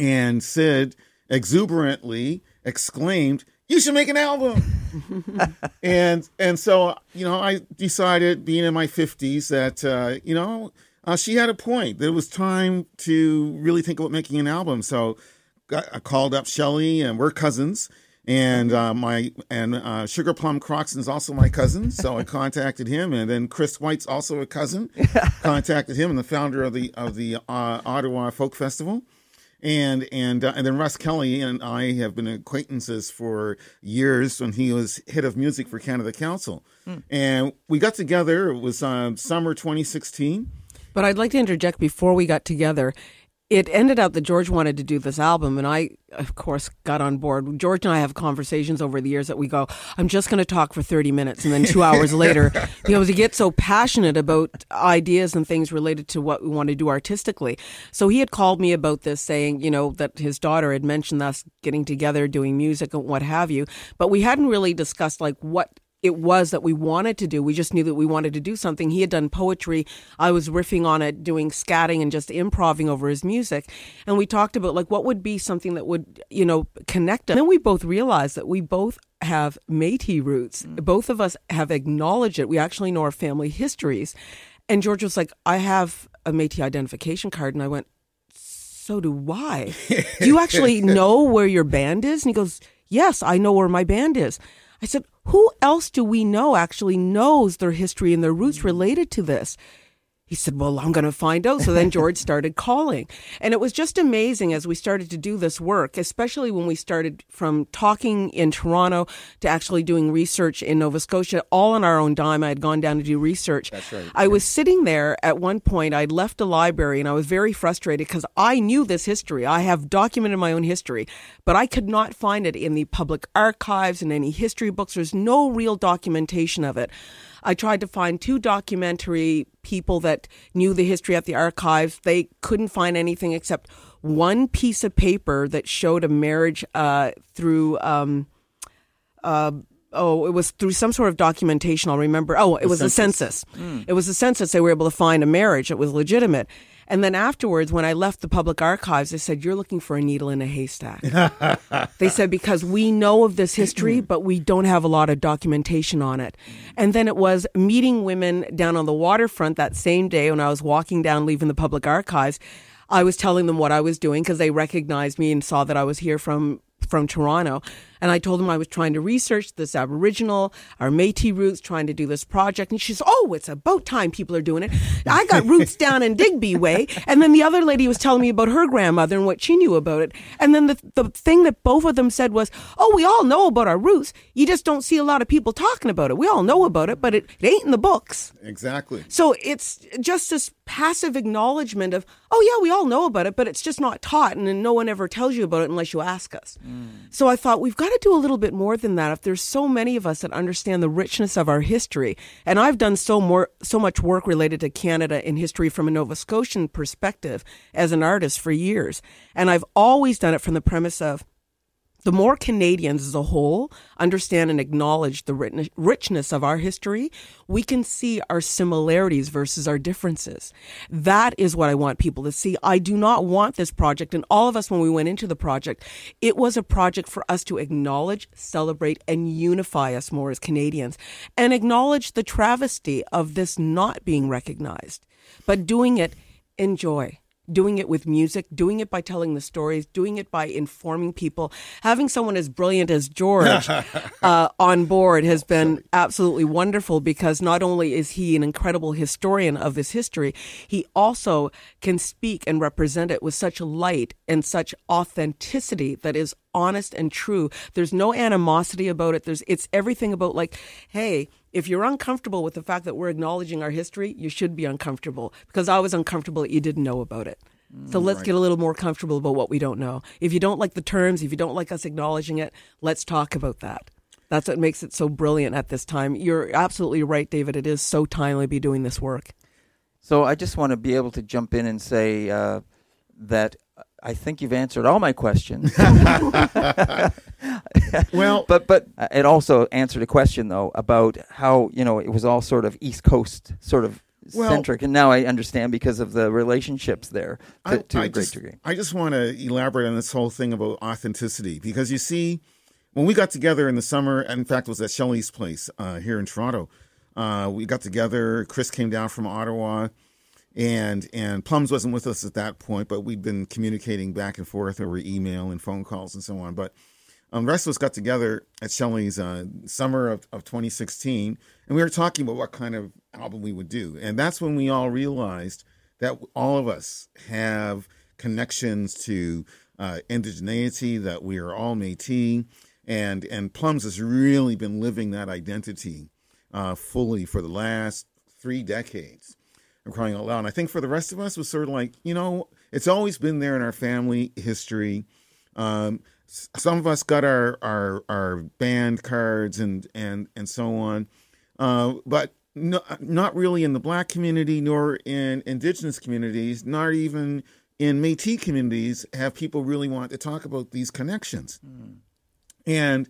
[SPEAKER 5] and said exuberantly, exclaimed, "You should make an album!" and and so you know, I decided, being in my 50s, that uh, you know, uh, she had a point. That it was time to really think about making an album. So got, I called up Shelley, and we're cousins. And uh, my and uh, Sugar Plum Croxton is also my cousin, so I contacted him, and then Chris White's also a cousin. contacted him, and the founder of the of the uh, Ottawa Folk Festival, and and uh, and then Russ Kelly and I have been acquaintances for years when he was head of music for Canada Council, and we got together. It was um, summer 2016.
[SPEAKER 6] But I'd like to interject before we got together. It ended out that George wanted to do this album, and I, of course, got on board. George and I have conversations over the years that we go, I'm just going to talk for 30 minutes. And then two hours later, you know, he gets so passionate about ideas and things related to what we want to do artistically. So he had called me about this, saying, you know, that his daughter had mentioned us getting together, doing music, and what have you. But we hadn't really discussed, like, what it was that we wanted to do. We just knew that we wanted to do something. He had done poetry. I was riffing on it, doing scatting and just improving over his music. And we talked about like what would be something that would, you know, connect us. And then we both realized that we both have Métis roots. Mm. Both of us have acknowledged it. We actually know our family histories. And George was like, I have a Métis identification card. And I went, so do I. do you actually know where your band is? And he goes, yes, I know where my band is. I said, who else do we know actually knows their history and their roots related to this? He said, Well, I'm going to find out. So then George started calling. And it was just amazing as we started to do this work, especially when we started from talking in Toronto to actually doing research in Nova Scotia, all on our own dime. I had gone down to do research.
[SPEAKER 2] That's right.
[SPEAKER 6] I was sitting there at one point, I'd left the library and I was very frustrated because I knew this history. I have documented my own history, but I could not find it in the public archives and any history books. There's no real documentation of it. I tried to find two documentary people that knew the history at the archives. They couldn't find anything except one piece of paper that showed a marriage uh, through. Um, uh, oh, it was through some sort of documentation. I'll remember. Oh, it the was census. a census. Mm. It was a census. They were able to find a marriage that was legitimate. And then afterwards, when I left the public archives, they said, You're looking for a needle in a haystack. they said, Because we know of this history, but we don't have a lot of documentation on it. And then it was meeting women down on the waterfront that same day when I was walking down, leaving the public archives. I was telling them what I was doing because they recognized me and saw that I was here from from Toronto. And I told him I was trying to research this Aboriginal, our Métis roots, trying to do this project. And she says, "Oh, it's about time people are doing it." I got roots down in Digby way, and then the other lady was telling me about her grandmother and what she knew about it. And then the the thing that both of them said was, "Oh, we all know about our roots. You just don't see a lot of people talking about it. We all know about it, but it, it ain't in the books."
[SPEAKER 5] Exactly.
[SPEAKER 6] So it's just this passive acknowledgement of, "Oh yeah, we all know about it, but it's just not taught, and no one ever tells you about it unless you ask us." Mm. So I thought we've got to do a little bit more than that. If there's so many of us that understand the richness of our history, and I've done so more, so much work related to Canada in history from a Nova Scotian perspective as an artist for years, and I've always done it from the premise of the more Canadians as a whole understand and acknowledge the richness of our history, we can see our similarities versus our differences. That is what I want people to see. I do not want this project, and all of us, when we went into the project, it was a project for us to acknowledge, celebrate, and unify us more as Canadians, and acknowledge the travesty of this not being recognized, but doing it in joy doing it with music, doing it by telling the stories, doing it by informing people. Having someone as brilliant as George uh, on board has been absolutely wonderful because not only is he an incredible historian of this history, he also can speak and represent it with such light and such authenticity that is honest and true. There's no animosity about it. There's it's everything about like, hey, if you're uncomfortable with the fact that we're acknowledging our history, you should be uncomfortable because I was uncomfortable that you didn't know about it. So let's right. get a little more comfortable about what we don't know. If you don't like the terms, if you don't like us acknowledging it, let's talk about that. That's what makes it so brilliant at this time. You're absolutely right, David. It is so timely to be doing this work.
[SPEAKER 2] So I just want to be able to jump in and say uh, that I think you've answered all my questions.
[SPEAKER 5] well,
[SPEAKER 2] but but it also answered a question though about how you know it was all sort of East Coast sort of well, centric, and now I understand because of the relationships there to, I, to I a great
[SPEAKER 5] just,
[SPEAKER 2] degree.
[SPEAKER 5] I just want to elaborate on this whole thing about authenticity because you see, when we got together in the summer, and in fact, it was at Shelley's place uh, here in Toronto. Uh, we got together. Chris came down from Ottawa and and Plums wasn't with us at that point, but we'd been communicating back and forth over email and phone calls and so on. But um, the rest of us got together at Shelley's uh, summer of, of 2016, and we were talking about what kind of album we would do, and that's when we all realized that all of us have connections to uh, indigeneity, that we are all Métis, and and Plums has really been living that identity uh, fully for the last three decades. I'm crying out loud. And I think for the rest of us, was sort of like, you know, it's always been there in our family history. Um, some of us got our, our our band cards and and and so on, uh, but no, not really in the black community nor in indigenous communities, not even in Métis communities have people really want to talk about these connections. Mm. And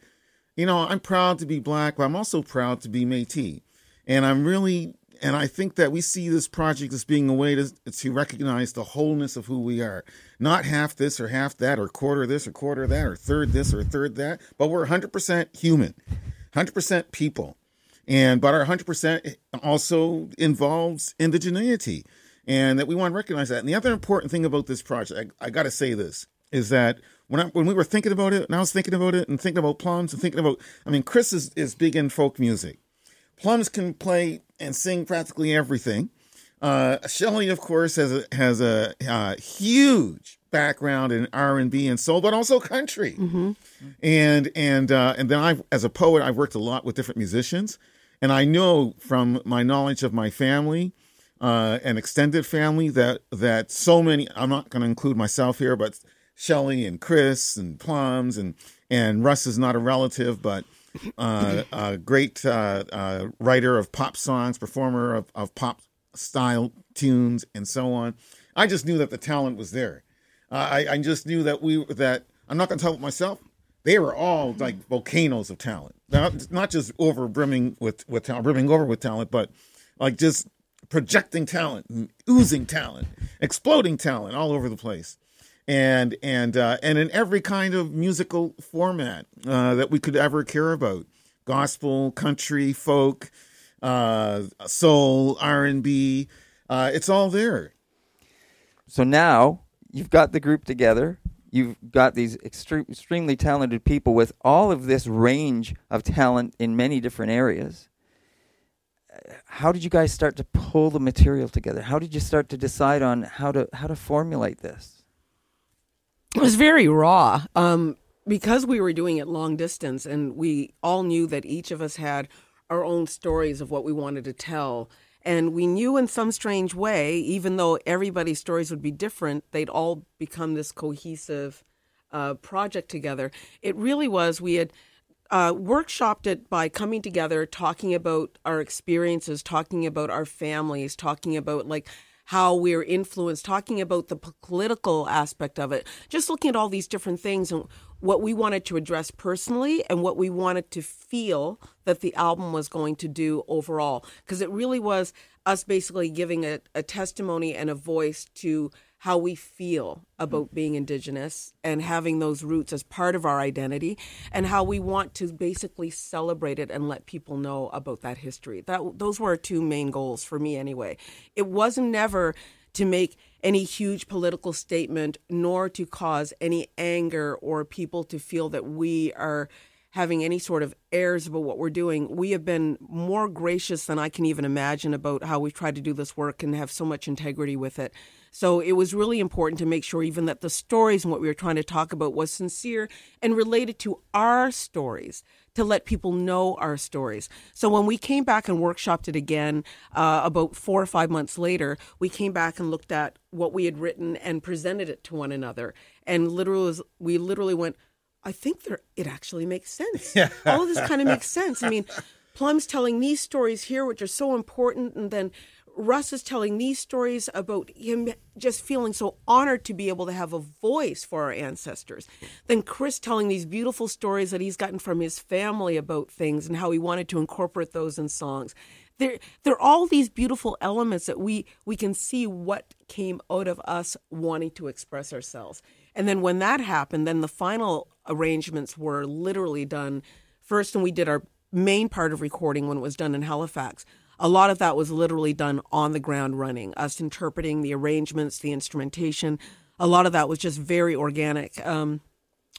[SPEAKER 5] you know, I'm proud to be black, but I'm also proud to be Métis. And I'm really, and I think that we see this project as being a way to, to recognize the wholeness of who we are. Not half this or half that, or quarter this or quarter that, or third this or third that, but we're 100% human, 100% people. And, but our 100% also involves indigeneity. And that we want to recognize that. And the other important thing about this project, I, I got to say this, is that when I, when we were thinking about it, and I was thinking about it and thinking about plums and thinking about, I mean, Chris is, is big in folk music. Plums can play and sing practically everything. Uh, Shelley, of course, has a has a uh, huge background in R and B and soul, but also country. Mm-hmm. And and uh, and then I, as a poet, I've worked a lot with different musicians, and I know from my knowledge of my family, uh, and extended family, that that so many. I'm not going to include myself here, but Shelley and Chris and Plums and and Russ is not a relative, but uh, a great uh, uh, writer of pop songs, performer of, of pop style tunes, and so on. I just knew that the talent was there. I, I just knew that we that I'm not going to tell it myself. They were all like volcanoes of talent, not, not just over brimming with with talent, brimming over with talent, but like just projecting talent, oozing talent, exploding talent all over the place and and uh, and in every kind of musical format uh, that we could ever care about gospel country folk uh, soul r&b uh, it's all there
[SPEAKER 2] So now you've got the group together. You've got these extre- extremely talented people with all of this range of talent in many different areas. How did you guys start to pull the material together? How did you start to decide on how to how to formulate this?
[SPEAKER 6] It was very raw um, because we were doing it long distance, and we all knew that each of us had our own stories of what we wanted to tell. And we knew in some strange way, even though everybody's stories would be different, they'd all become this cohesive uh, project together. It really was, we had uh, workshopped it by coming together, talking about our experiences, talking about our families, talking about like how we're influenced, talking about the political aspect of it, just looking at all these different things and what we wanted to address personally and what we wanted to feel that the album was going to do overall. Because it really was us basically giving a, a testimony and a voice to how we feel about mm-hmm. being Indigenous and having those roots as part of our identity, and how we want to basically celebrate it and let people know about that history. That those were our two main goals for me, anyway. It wasn't never to make any huge political statement, nor to cause any anger or people to feel that we are having any sort of airs about what we're doing. We have been more gracious than I can even imagine about how we've tried to do this work and have so much integrity with it. So it was really important to make sure even that the stories and what we were trying to talk about was sincere and related to our stories to let people know our stories. So when we came back and workshopped it again uh, about four or five months later, we came back and looked at what we had written and presented it to one another. And literally, we literally went, I think there it actually makes sense. All of this kind of makes sense. I mean, Plum's telling these stories here, which are so important, and then Russ is telling these stories about him just feeling so honored to be able to have a voice for our ancestors. Then Chris telling these beautiful stories that he's gotten from his family about things and how he wanted to incorporate those in songs. There, there are all these beautiful elements that we we can see what came out of us wanting to express ourselves. And then when that happened, then the final arrangements were literally done first, and we did our main part of recording when it was done in Halifax. A lot of that was literally done on the ground running, us interpreting the arrangements, the instrumentation. A lot of that was just very organic. Um,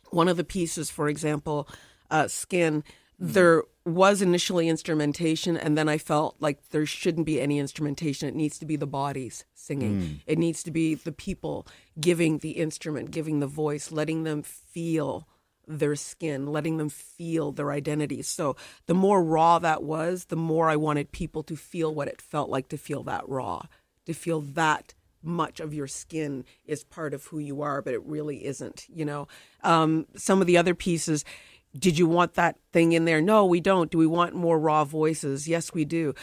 [SPEAKER 6] one of the pieces, for example, uh, Skin, there was initially instrumentation, and then I felt like there shouldn't be any instrumentation. It needs to be the bodies singing, it needs to be the people giving the instrument, giving the voice, letting them feel their skin, letting them feel their identity. So the more raw that was, the more I wanted people to feel what it felt like to feel that raw, to feel that much of your skin is part of who you are, but it really isn't, you know. Um, some of the other pieces, did you want that thing in there? No, we don't. Do we want more raw voices? Yes, we do.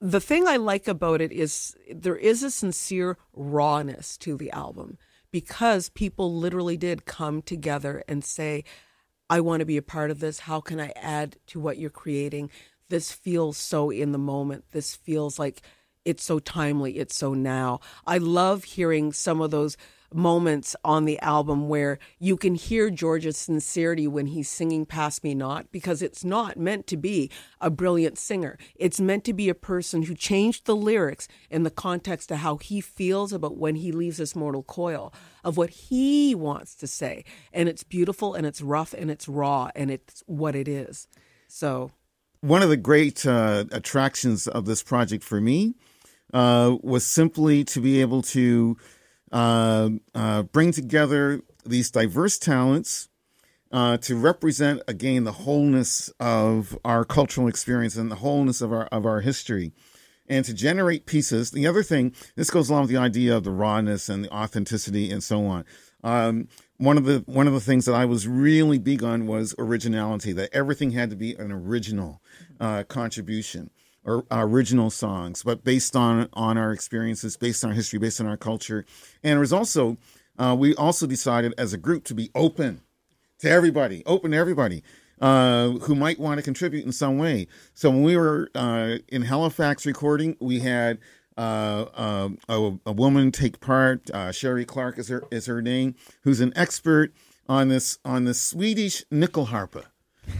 [SPEAKER 6] The thing I like about it is there is a sincere rawness to the album because people literally did come together and say, I want to be a part of this. How can I add to what you're creating? This feels so in the moment. This feels like it's so timely. It's so now. I love hearing some of those moments on the album where you can hear George's sincerity when he's singing Pass Me Not because it's not meant to be a brilliant singer. It's meant to be a person who changed the lyrics in the context of how he feels about when he leaves this mortal coil, of what he wants to say. And it's beautiful and it's rough and it's raw and it's what it is. So
[SPEAKER 5] one of the great uh, attractions of this project for me uh, was simply to be able to uh, uh, bring together these diverse talents uh, to represent again the wholeness of our cultural experience and the wholeness of our of our history and to generate pieces. The other thing this goes along with the idea of the rawness and the authenticity and so on. Um, one of the one of the things that I was really big on was originality that everything had to be an original uh, contribution or original songs, but based on on our experiences, based on our history, based on our culture, and it was also uh, we also decided as a group to be open to everybody, open to everybody uh, who might want to contribute in some way. So when we were uh, in Halifax recording, we had uh, uh, a, a, woman take part. Uh, Sherry Clark is her is her name, who's an expert on this on the Swedish nyckelharpa.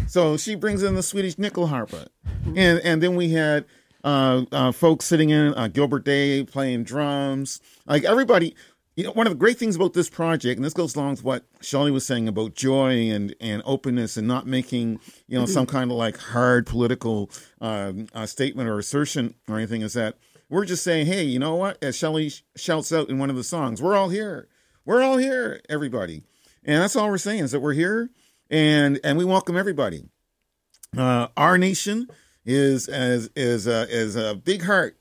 [SPEAKER 5] So she brings in the Swedish nyckelharpa, and and then we had uh, uh, folks sitting in uh, Gilbert Day playing drums. Like everybody, you know, one of the great things about this project, and this goes along with what Shelley was saying about joy and and openness and not making you know some kind of like hard political um, uh, statement or assertion or anything, is that we're just saying, hey, you know what? As Shelley shouts out in one of the songs, we're all here. We're all here, everybody. And that's all we're saying is that we're here and and we welcome everybody. Uh, our nation is as is a, is a big heart,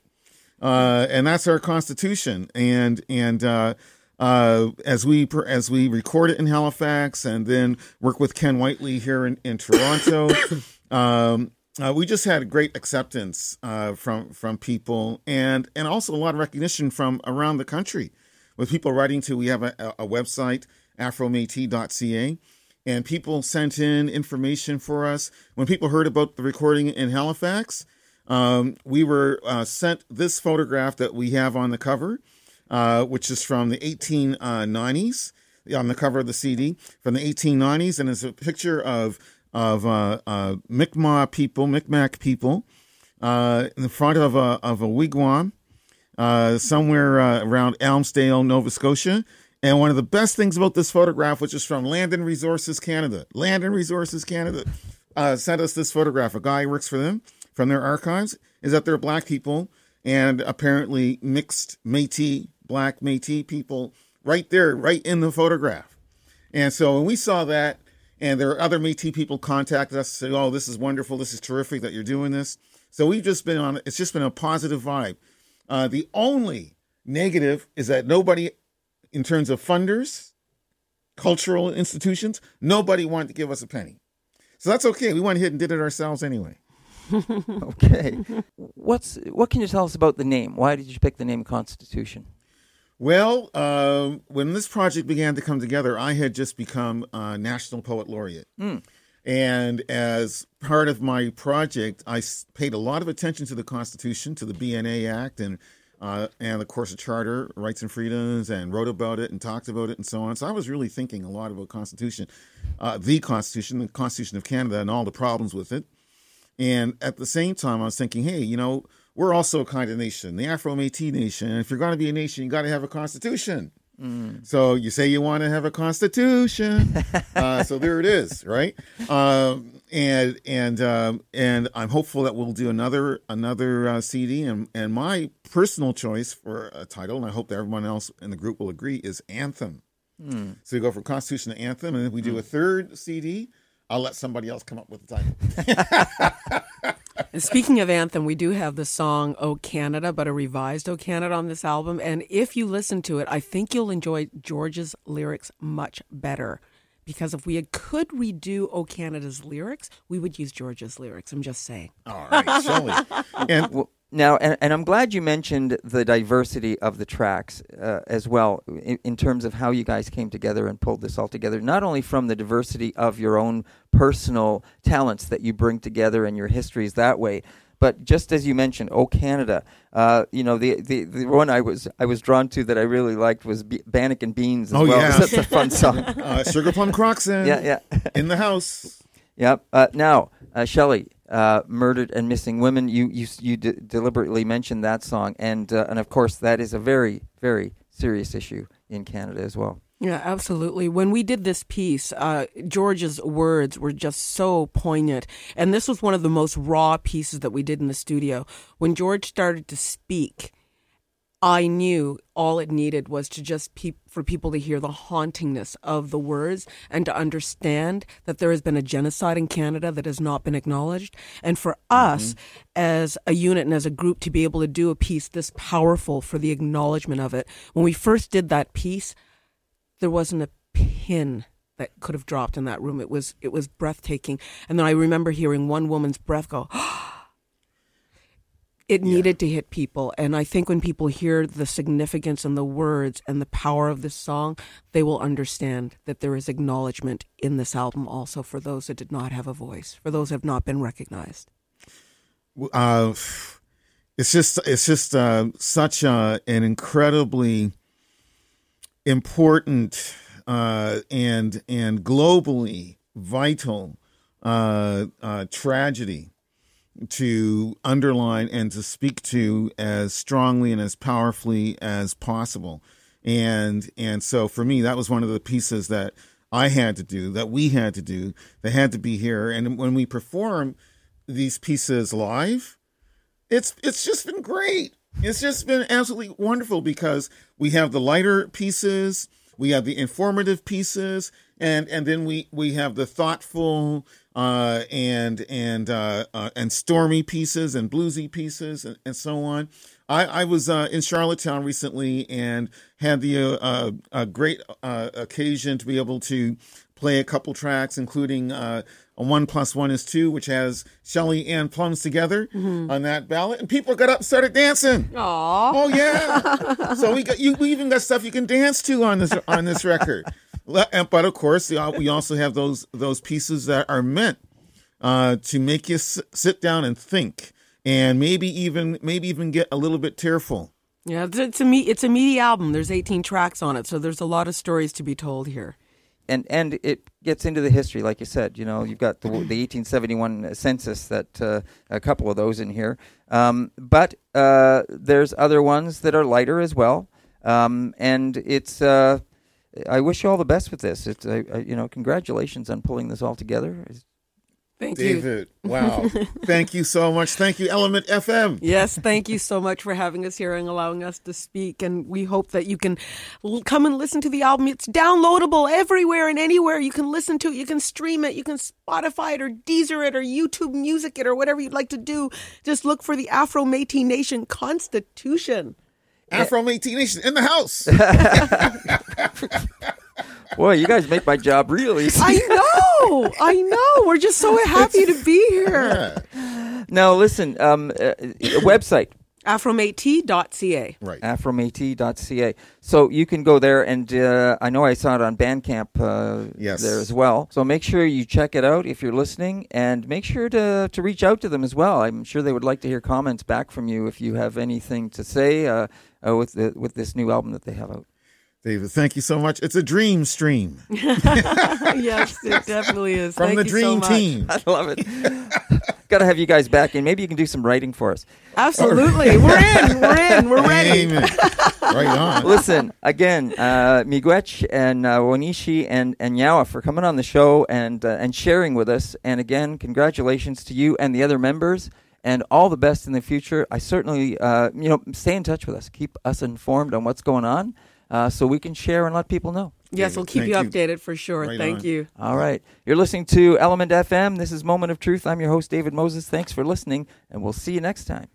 [SPEAKER 5] uh, and that's our constitution. And and uh, uh, as we as we record it in Halifax, and then work with Ken Whiteley here in in Toronto. um, uh, we just had great acceptance uh, from from people, and and also a lot of recognition from around the country, with people writing to. We have a, a website, afrométis.ca, and people sent in information for us. When people heard about the recording in Halifax, um, we were uh, sent this photograph that we have on the cover, uh, which is from the 1890s, uh, on the cover of the CD from the 1890s, and it's a picture of of uh, uh, Mi'kmaq people, Micmac people, uh, in the front of a of a wigwam somewhere around Elmsdale, Nova Scotia and one of the best things about this photograph, which is from Landon Resources Canada, Landon Resources Canada uh, sent us this photograph. A guy works for them from their archives, is that they're black people and apparently mixed Métis, black Métis people right there, right in the photograph. And so when we saw that, and there are other Métis people contacted us, said, "Oh, this is wonderful. This is terrific that you're doing this." So we've just been on. It's just been a positive vibe. Uh, the only negative is that nobody in terms of funders, cultural institutions, nobody wanted to give us a penny. So that's okay. We went ahead and did it ourselves anyway.
[SPEAKER 2] okay. What's what can you tell us about the name? Why did you pick the name Constitution?
[SPEAKER 5] Well, uh, when this project began to come together, I had just become a national poet laureate. Mm. And as part of my project, I paid a lot of attention to the Constitution, to the BNA Act, and uh, and of course the Charter, Rights and Freedoms, and wrote about it and talked about it and so on. So I was really thinking a lot about Constitution, uh, the Constitution, the Constitution of Canada, and all the problems with it. And at the same time, I was thinking, hey, you know, we're also a kind of nation, the Afro Métis nation. And if you're going to be a nation, you got to have a constitution. Mm. So you say you want to have a constitution. uh, so there it is, right? Um, and and um, and I'm hopeful that we'll do another another uh, CD. And and my personal choice for a title, and I hope that everyone else in the group will agree, is Anthem. Mm. So we go from Constitution to Anthem, and if we do mm. a third CD, I'll let somebody else come up with the
[SPEAKER 6] title. and speaking of Anthem, we do have the song "Oh Canada," but a revised "Oh Canada" on this album. And if you listen to it, I think you'll enjoy George's lyrics much better because if we could redo "O Canada's lyrics, we would use George's lyrics. I'm just saying.
[SPEAKER 5] All right, Shelley.
[SPEAKER 2] and well, now, and, and I'm glad you mentioned the diversity of the tracks uh, as well, in, in terms of how you guys came together and pulled this all together. Not only from the diversity of your own personal talents that you bring together and your histories that way, but just as you mentioned, "Oh Canada," uh, you know the, the the one I was I was drawn to that I really liked was B- Bannock and Beans as
[SPEAKER 5] Oh,
[SPEAKER 2] well.
[SPEAKER 5] yeah.
[SPEAKER 2] That's a fun song.
[SPEAKER 5] Uh, Sugar Plum Croxon.
[SPEAKER 2] yeah, yeah.
[SPEAKER 5] In the house.
[SPEAKER 2] Yep. Uh, now, uh, Shelley, uh, "Murdered and Missing Women." You you you d- deliberately mentioned that song, and uh, and of course that is a very very serious issue in Canada as well.
[SPEAKER 6] Yeah, absolutely. When we did this piece, uh, George's words were just so poignant. And this was one of the most raw pieces that we did in the studio. When George started to speak, I knew all it needed was to just pe- for people to hear the hauntingness of the words and to understand that there has been a genocide in Canada that has not been acknowledged. And for mm-hmm. us as a unit and as a group to be able to do a piece this powerful for the acknowledgement of it. When we first did that piece, there wasn't a pin that could have dropped in that room. It was it was breathtaking. And then I remember hearing one woman's breath go. Ah! It needed to hit people, and I think when people hear the significance and the words and the power of this song, they will understand that there is acknowledgement in this album also for those that did not have a voice, for those who have not been recognized.
[SPEAKER 5] uh, it's just it's just uh, such a, an incredibly important uh, and and globally vital uh, uh, tragedy to underline and to speak to as strongly and as powerfully as possible. And and so for me, that was one of the pieces that I had to do, that we had to do, that had to be here. And when we perform these pieces live, it's it's just been great. It's just been absolutely wonderful because we have the lighter pieces, we have the informative pieces, and and then we we have the thoughtful uh, and and uh, uh, and stormy pieces and bluesy pieces and, and so on. I, I was uh, in Charlottetown recently and had the uh, uh, a great occasion to be able to play a couple tracks, including a one plus one is two, which has Shelley and Plums together on that ballot, and people got up and started dancing.
[SPEAKER 6] Aww.
[SPEAKER 5] Oh yeah! so we got you. We even got stuff you can dance to on this on this record. And- But of course, we also have those those pieces that are meant uh, to make you s- sit down and think, and maybe even maybe even get a little bit tearful.
[SPEAKER 6] Yeah, it's, it's a me- it's a meaty album. There's 18 tracks on it, so there's a lot of stories to be told here.
[SPEAKER 2] And and it gets into the history, like you said. You know, you've got the, the 1871 census that uh, a couple of those in here, um, but uh, there's other ones that are lighter as well. Um, and it's uh, I wish you all the best with this. It's you know, congratulations on pulling this all together. It's-
[SPEAKER 6] Thank you.
[SPEAKER 5] David, wow! Thank you so much. Thank you, ELMNT FM.
[SPEAKER 6] Yes, thank you so much for having us here and allowing us to speak. And we hope that you can l- come and listen to the album. It's downloadable everywhere and anywhere. You can listen to it, you can stream it, you can Spotify it or Deezer it or YouTube Music it or whatever you'd like to do. Just look for the Afro Métis Nation Constitution.
[SPEAKER 5] Afro Métis Nation in the house.
[SPEAKER 2] Boy, you guys make my job real easy.
[SPEAKER 6] I know, I know. We're just so happy to be here.
[SPEAKER 2] now, listen, um, uh, website
[SPEAKER 6] Afrométis.ca.
[SPEAKER 5] right.
[SPEAKER 2] afrométis.ca. So you can go there, and uh, I know I saw it on Bandcamp uh,
[SPEAKER 5] Yes.
[SPEAKER 2] there as well. So make sure you check it out if you're listening, and make sure to, to reach out to them as well. I'm sure they would like to hear comments back from you if you have anything to say uh, uh, with the, with this new album that they have out.
[SPEAKER 5] David, thank you so much. It's a dream stream
[SPEAKER 6] yes, it definitely is.
[SPEAKER 5] from
[SPEAKER 6] Thank
[SPEAKER 5] the
[SPEAKER 6] you so
[SPEAKER 5] dream
[SPEAKER 6] much.
[SPEAKER 5] team.
[SPEAKER 2] I love it. Got to have you guys back in. Maybe you can do some writing for us.
[SPEAKER 6] Absolutely. We're in. We're in. We're ready.
[SPEAKER 5] Amen. right on.
[SPEAKER 2] Listen again, uh, Miigwech and uh, Wanishi and and Yawa for coming on the show and uh, and sharing with us. And again, congratulations to you and the other members, and all the best in the future. I certainly, uh, you know, stay in touch with us. Keep us informed on what's going on, uh, so we can share and let people know.
[SPEAKER 6] Yes, we'll keep
[SPEAKER 5] Thank
[SPEAKER 6] you
[SPEAKER 5] you.
[SPEAKER 6] updated for sure.
[SPEAKER 5] Right
[SPEAKER 6] Thank
[SPEAKER 5] on.
[SPEAKER 6] you.
[SPEAKER 2] All right, you're listening to ELMNT FM. This is Moment of Truth. I'm your host, David Moses. Thanks for listening, and we'll see you next time.